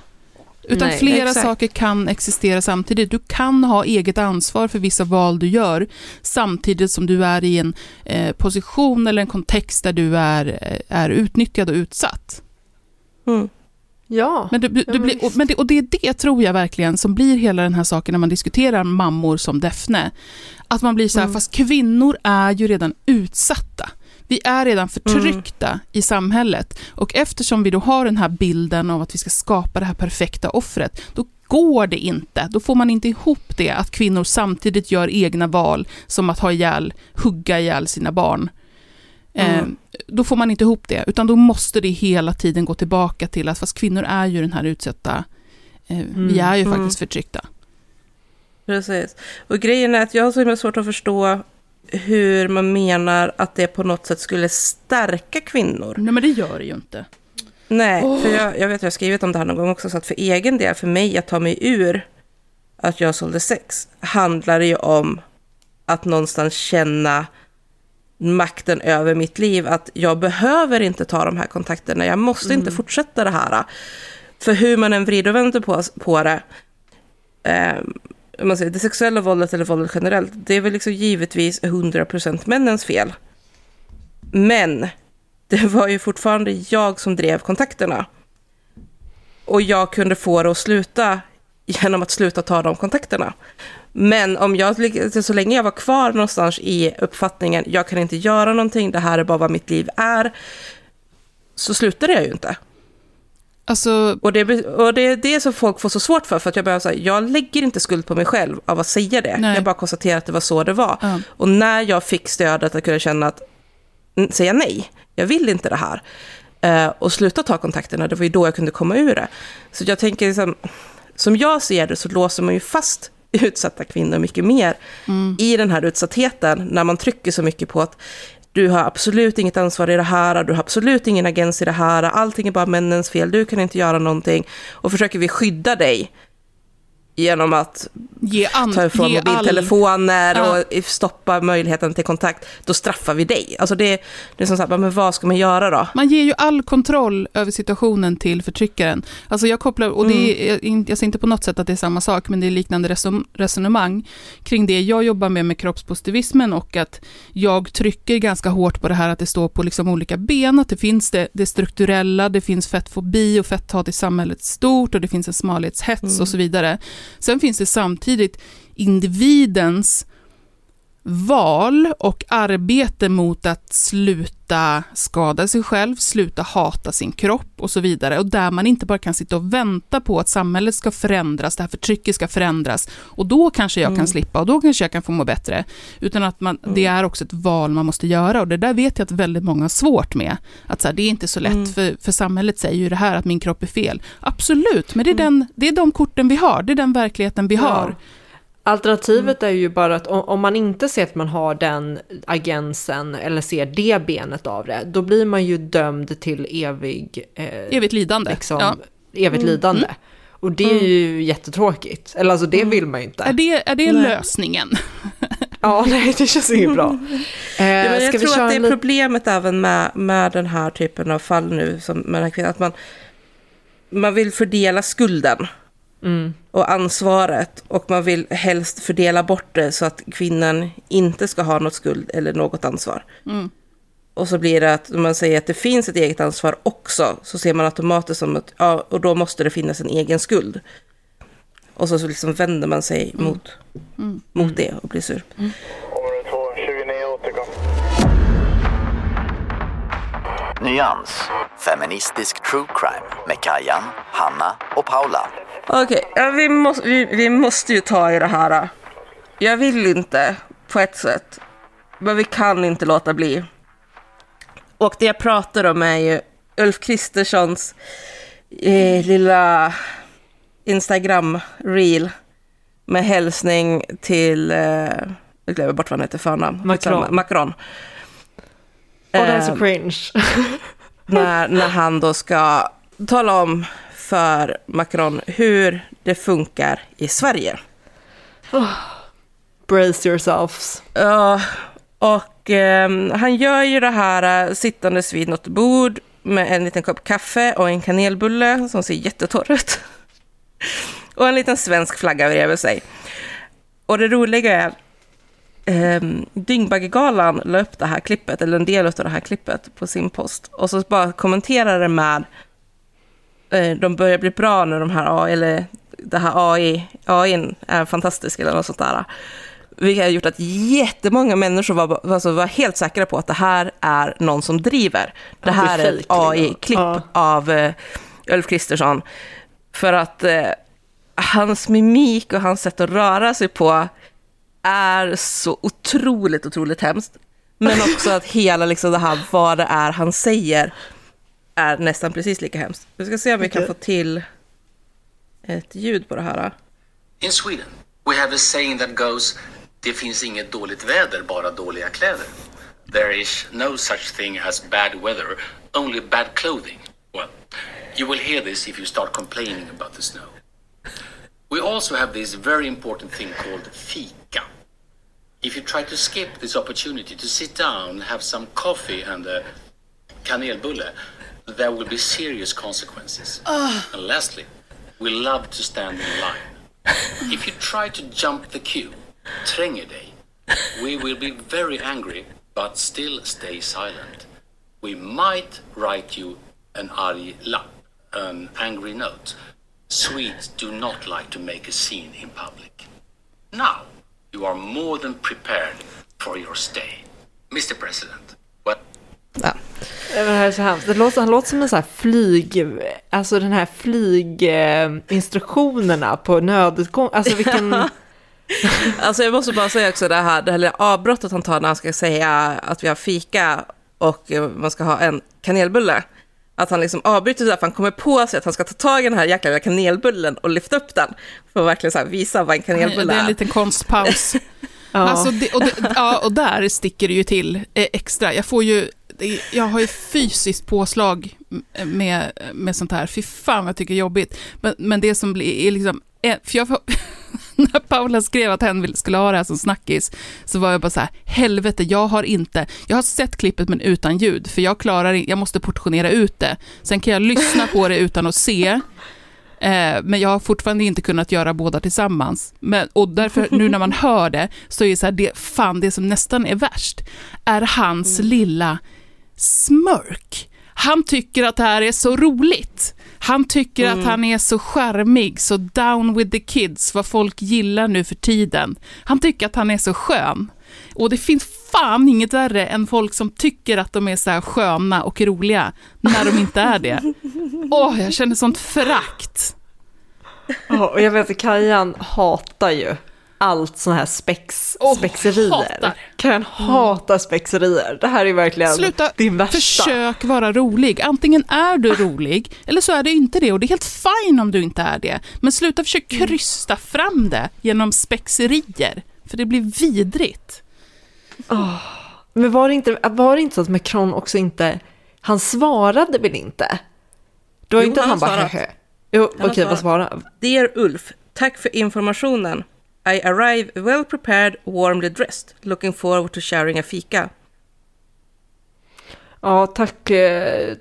Utan Nej, flera exakt. saker kan existera samtidigt. Du kan ha eget ansvar för vissa val du gör, samtidigt som du är i en eh, position eller en kontext där du är, eh, är utnyttjad och utsatt. Mm. Ja, Men, du, du, du blir, och, men det, och det är det tror jag verkligen som blir hela den här saken när man diskuterar mammor som Defne. Att man blir så här, Mm. fast kvinnor är ju redan utsatta. Vi är redan förtryckta i samhället. Och eftersom vi då har den här bilden av att vi ska skapa det här perfekta offret, då går det inte. Då får man inte ihop det, att kvinnor samtidigt gör egna val, som att ha ihjäl, hugga ihjäl sina barn. Eh, Mm. då får man inte ihop det, utan då måste det hela tiden gå tillbaka till att fast kvinnor är ju den här utsatta, eh, vi är ju Mm. faktiskt förtryckta. Precis. Och grejen är att jag har så himla svårt att förstå hur man menar att det på något sätt skulle stärka kvinnor. Nej men det gör det ju inte. Nej, för jag, jag vet att jag har skrivit om det här någon gång också, så att för egen del, för mig att ta mig ur att jag sålde sex, handlar det ju om att någonstans känna makten över mitt liv, att jag behöver inte ta de här kontakterna, jag måste inte fortsätta det här. För hur man än vrider och vänder på, på det, eh, man säger, det sexuella våldet eller våldet generellt, det är väl liksom givetvis 100% männens fel. Men det var ju fortfarande jag som drev kontakterna. Och jag kunde få det att sluta genom att sluta ta de kontakterna. Men om jag, så länge jag var kvar någonstans i uppfattningen, jag kan inte göra någonting, det här är bara vad mitt liv är, så slutade jag ju inte. Alltså, Och det, och det är det som folk får så svårt för, för att jag bara säga, jag lägger inte skuld på mig själv av att säga det. Nej. Jag bara konstaterar att det var så det var. Ja. Och när jag fick stödet att kunna känna att, mm, säga nej, jag vill inte det här, eh, och sluta ta kontakterna, det var ju då jag kunde komma ur det. Så jag tänker, liksom, som jag ser det så låser man ju fast utsatta kvinnor mycket mer i den här utsattheten, när man trycker så mycket på att du har absolut inget ansvar i det här, du har absolut ingen agens i det här, allting är bara männens fel, du kan inte göra någonting. Och försöker vi skydda dig genom att Ge an, ta ifrån ge all- mobiltelefoner Ja. och stoppa möjligheten till kontakt, då straffar vi dig. Alltså det, det är som sagt, men vad ska man göra då? Man ger ju all kontroll över situationen till förtryckaren. Alltså jag kopplar, och det är, in- jag säger inte på något sätt att det är samma sak, men det är liknande reson- resonemang kring det jag jobbar med med kroppspositivismen och att jag trycker ganska hårt på det här att det står på liksom olika ben, att det finns det, det strukturella, det finns fettfobi och fetthat i samhället stort och det finns en smalhetshets och så vidare. Sen finns det samtidigt individens val och arbete mot att sluta skada sig själv, sluta hata sin kropp och så vidare. Och där man inte bara kan sitta och vänta på att samhället ska förändras, det här förtrycket ska förändras och då kanske jag kan slippa och då kanske jag kan få må bättre. Utan att man, det är också ett val man måste göra och det där vet jag att väldigt många har svårt med. Att så här, det är inte så lätt för, för samhället säger ju det här att min kropp är fel. Absolut, men det är, den, det är de korten vi har, det är den verkligheten vi har. Alternativet är ju bara att om, man inte ser att man har den agensen eller ser det benet av det, då blir man ju dömd till evig, eh, Evigt lidande. liksom, Ja. evigt lidande. Och det är ju jättetråkigt. Eller alltså det vill man ju inte. Är det, är det lösningen? Ja, nej det känns inget bra. Eh, Ja, jag tror att det är problemet även med, med den här typen av fall nu, som med den här kvinnan, att man, man vill fördela skulden Mm. och ansvaret och man vill helst fördela bort det så att kvinnan inte ska ha något skuld eller något ansvar. Mm. Och så blir det att om man säger att det finns ett eget ansvar också, så ser man automatiskt som att, ja, och då måste det finnas en egen skuld. Och så, så liksom vänder man sig mot, mot det och blir sur. Område 2, 29 återkom. Nyans. Feministisk true crime med Kajan, Hanna och Paula. Okej, ja, vi, måste, vi, vi måste ju ta i det här. Jag vill inte på ett sätt, men vi kan inte låta bli. Och det jag pratar om är ju Ulf Kristerssons eh, lilla Instagram-reel med hälsning till, eh, jag glömmer bort vad han heter förnamn. Macron. Macron. Åh, det är så Eh, cringe. när, när han då ska tala om för Macron hur det funkar i Sverige. Brace yourselves. Ja, och ehm, han gör ju det här uh, sittandes vid något bord med en liten kopp kaffe och en kanelbulle som ser jättetorr ut. och en liten svensk flagga bredvid sig. Och det roliga är, um, Dyngbaggegalan la upp det här klippet, eller en del av det här klippet på sin post. Och så bara kommenterar det med, eh, de börjar bli bra när de här AI, eller det här AI, AI är fantastisk eller något sånt där. Vilket har gjort att jättemånga människor var, alltså var helt säkra på att det här är någon som driver. Det det är här är ett AI-klipp ja. av eh, Ulf Kristersson. För att eh, hans mimik och hans sätt att röra sig på är så otroligt, otroligt hemskt. Men också att hela liksom det här, vad det är han säger, är nästan precis lika hemskt. Vi ska se om vi kan få till ett ljud på det här. In Sweden, we have a saying that goes Det finns inget dåligt väder, bara dåliga kläder. There is no such thing as bad weather, only bad clothing. Well, you will hear this if you start complaining about the snow. We also have this very important thing called fika. If you try to skip this opportunity to sit down, have some coffee and a kanelbulle, there will be serious consequences. Ah. And lastly, we love to stand in line. If you try to jump the queue, tränger dig, we will be very angry but still stay silent. We might write you an arg lapp, an angry note. Swedes do not like to make a scene in public. Now, you are more than prepared for your stay. Mr. President, Ja. Det här är så hemskt. Det låter, han låter som en sån här flyg, alltså den här flyginstruktionerna på nödutgång, alltså vilken, Alltså jag måste bara säga också det här, det här lilla avbrottet han tar när han ska säga att vi har fika och man ska ha en kanelbulle. Att han liksom avbryter så här, för han kommer på sig att han ska ta tag i den här jäkla lilla kanelbullen och lyfta upp den. För att verkligen så här visa vad en kanelbulle Det är är. en liten konstpaus. Alltså det, och, det, ja, och där sticker det ju till eh, extra. Jag får ju, det- jag har ju fysiskt påslag med, med sånt här. Fy fan vad jag tycker det är jobbigt. Men, men det som blir, är liksom eh, för jag, när Paula skrev att hen skulle ha det här som snackis, så var jag bara så här, helvete, jag har inte, jag har sett klippet men utan ljud, för jag klarar jag måste portionera ut det. Sen kan jag lyssna på det utan att se, eh, men jag har fortfarande inte kunnat göra båda tillsammans. Men, och därför, nu när man hör det, så är det så här, det, fan, det som nästan är värst, är hans lilla smörk. Han tycker att det här är så roligt. Han tycker Mm. att han är så charmig, så down with the kids, vad folk gillar nu för tiden. Han tycker att han är så skön. Och det finns fan inget värre än folk som tycker att de är så här sköna och roliga när de inte är det. Åh, jag känner sånt förakt. Ja, och jag vet att Kajan hatar ju allt sån här spex, Åh, spexerier. hatar. Kajan hatar spexerier. Det här är verkligen Sluta din värsta. Försök vara rolig. Antingen är du rolig, eller så är du inte det. Och det är helt fine om du inte är det. Men sluta försöka Mm. krysta fram det genom spexerier. För det blir vidrigt. Men var det, inte, var det inte så att Macron också inte, han svarade väl inte? Det var Jo, inte att han han bara svarat. höhö. Jo, okej, vad svarat. svarade Dear Ulf, tack för informationen. I arrive well prepared, warmly dressed. Looking forward to sharing a fika. Ja, tack. eh,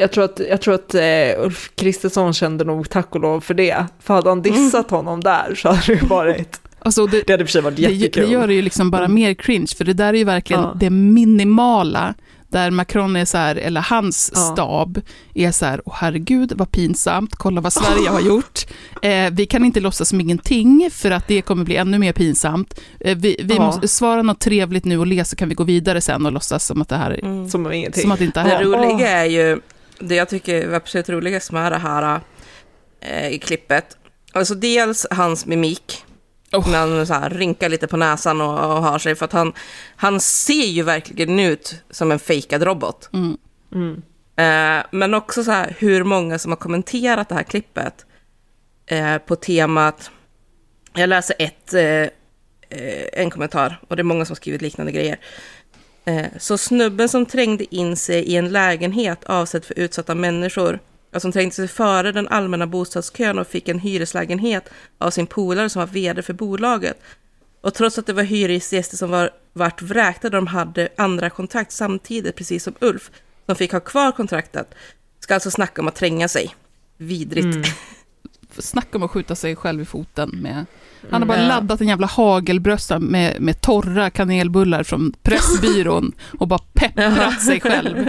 Jag tror att, jag tror att eh, Ulf Kristersson kände nog tack och lov för det. För hade han dissat honom där så hade det varit, Alltså det, det hade i och för sig varit det, det jättekul. gör det ju liksom bara mer cringe, för det där är ju verkligen Ja. det minimala, där Macron är så här, eller hans Ja. stab är så här, åh herregud vad pinsamt, kolla vad Sverige har gjort. Eh, vi kan inte låtsas som ingenting, för att det kommer bli ännu mer pinsamt. Eh, vi vi Ja. måste svara något trevligt nu och le, så kan vi gå vidare sen och låtsas som att det här är, Som om ingenting. som att det inte har Det hänt. roliga är ju, det jag tycker är absolut roligast med det här eh, i klippet, alltså dels hans mimik, Oh. när han så här rynkar lite på näsan och, och har sig, för att han, han ser ju verkligen ut som en fejkad robot. Mm. Mm. Eh, men också så här hur många som har kommenterat det här klippet eh, på temat, jag läser ett, eh, eh, en kommentar, och det är många som har skrivit liknande grejer. Eh, så snubben som trängde in sig i en lägenhet avsedd för utsatta människor, och som trängde sig före den allmänna bostadskön och fick en hyreslägenhet av sin polare som var vd för bolaget. Och trots att det var hyresgäster som var, vart vräkta, de hade andra kontrakt samtidigt, precis som Ulf, som fick ha kvar kontraktet, ska alltså snacka om att tränga sig. Vidrigt. Mm. Snacka om att skjuta sig själv i foten med... Han har bara Ja. laddat en jävla hagelbrösta med, med torra kanelbullar från Pressbyrån och bara pepprat sig själv.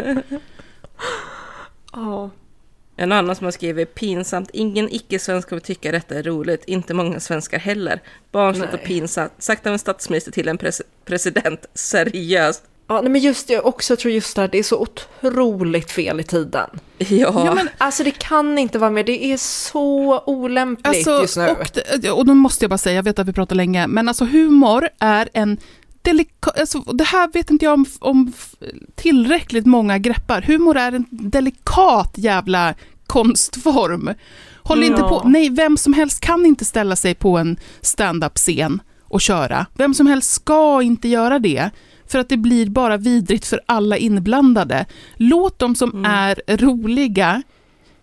Ja. En annan som har skrivit pinsamt, ingen icke-svensk kommer tycka detta är roligt, inte många svenskar heller. Barnsligt och pinsamt, sagt av en statsminister till en pres- president, seriöst. Ja, nej, men just det, jag också tror just det här, det är så otroligt fel i tiden. Ja, Ja, men Alltså det kan inte vara med, det är så olämpligt Alltså, just nu. och, och då måste jag bara säga, jag vet att vi pratar länge, men alltså humor är en delikat, alltså, det här vet inte jag om, om tillräckligt många greppar. Humor är en delikat jävla konstform. Håll inte Ja. på, nej, vem som helst kan inte ställa sig på en stand-up-scen och köra. Vem som helst ska inte göra det. För att det blir bara vidrigt för alla inblandade. Låt de som är roliga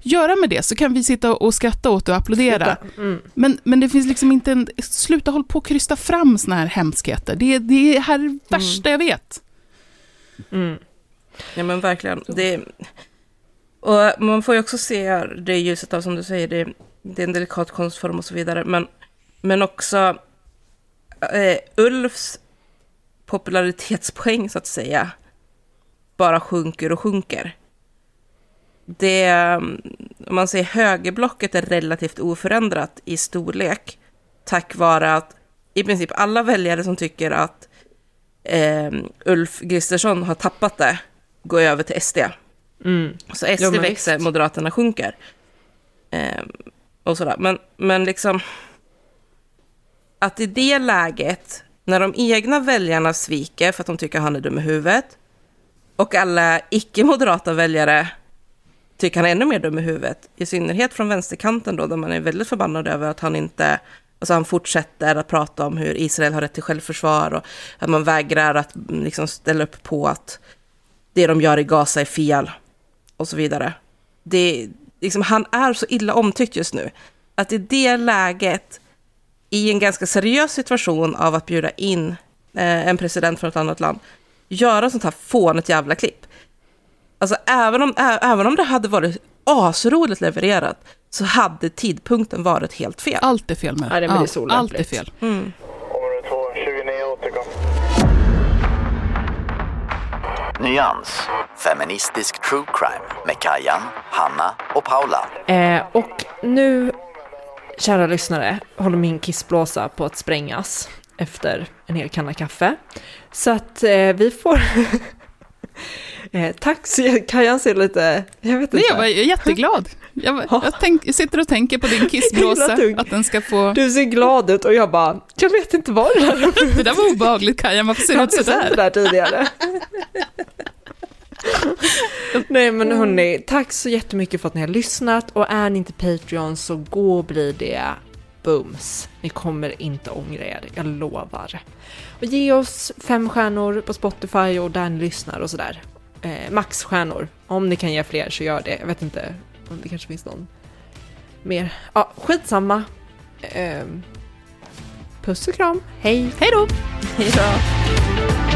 göra med det, så kan vi sitta och skratta åt det och applådera. Mm. Men, men det finns liksom inte en... Sluta hålla på och krysta fram såna här hemskheter. Det, det är här det värsta jag vet. Mm. ja men verkligen. Det, och man får ju också se det ljuset av, som du säger, det, det är en delikat konstform och så vidare, men, men också eh, Ulfs popularitetspoäng, så att säga, bara sjunker och sjunker. Det, om man säger högerblocket är relativt oförändrat i storlek, tack vare att i princip alla väljare som tycker att eh, Ulf Kristersson har tappat det, går över till SD. Mm. Så SD men växer, visst. Moderaterna sjunker. Eh, och sådär. Men, men liksom... Att i det läget, när de egna väljarna sviker för att de tycker han är dum i huvudet, och alla icke-moderata väljare tycker han är ännu mer dum i huvudet, i synnerhet från vänsterkanten då, där man är väldigt förbannad över att han inte, alltså han fortsätter att prata om hur Israel har rätt till självförsvar och att man vägrar att mm, liksom ställa upp på att det de gör i Gaza är fel och så vidare. Det, liksom, han är så illa omtyckt just nu. att i det läget, i en ganska seriös situation av att bjuda in eh, en president från ett annat land, göra sånt här fånigt jävla klipp. Alltså även om, även om det hade varit asroligt levererat, så hade tidpunkten varit helt fel. Allt är fel med Ja, det- men det är allt, allt är fel. Mm. Område 2, 29 återkom. Nyans, feministisk true crime med Kajan, Hanna och Paula. Eh, och nu, kära lyssnare, håller min kissblåsa på att sprängas efter en hel kanna kaffe. Så att eh, vi får... eh, tack så Kajan ser lite, jag vet Nej, inte. jag var jätteglad. Jag, var- jag, tänk, jag sitter och tänker på din kissblåsa, att den ska få... Du ser glad ut och jag bara, jag vet inte vad det där Det där var obehagligt Kajan, varför ser Jag du har ut inte sett det sådär? där tidigare. Nej men hörni, tack så jättemycket för att ni har lyssnat och är ni inte Patreon så gå och bli det bums. Ni kommer inte ångra er, jag lovar. Och ge oss fem stjärnor på Spotify och där ni lyssnar och sådär. Eh, maxstjärnor. Om ni kan ge fler så gör det. Jag vet inte om det kanske finns någon mer. Ja, skitsamma. Eh, puss och kram, hej! Hej då! Hej då!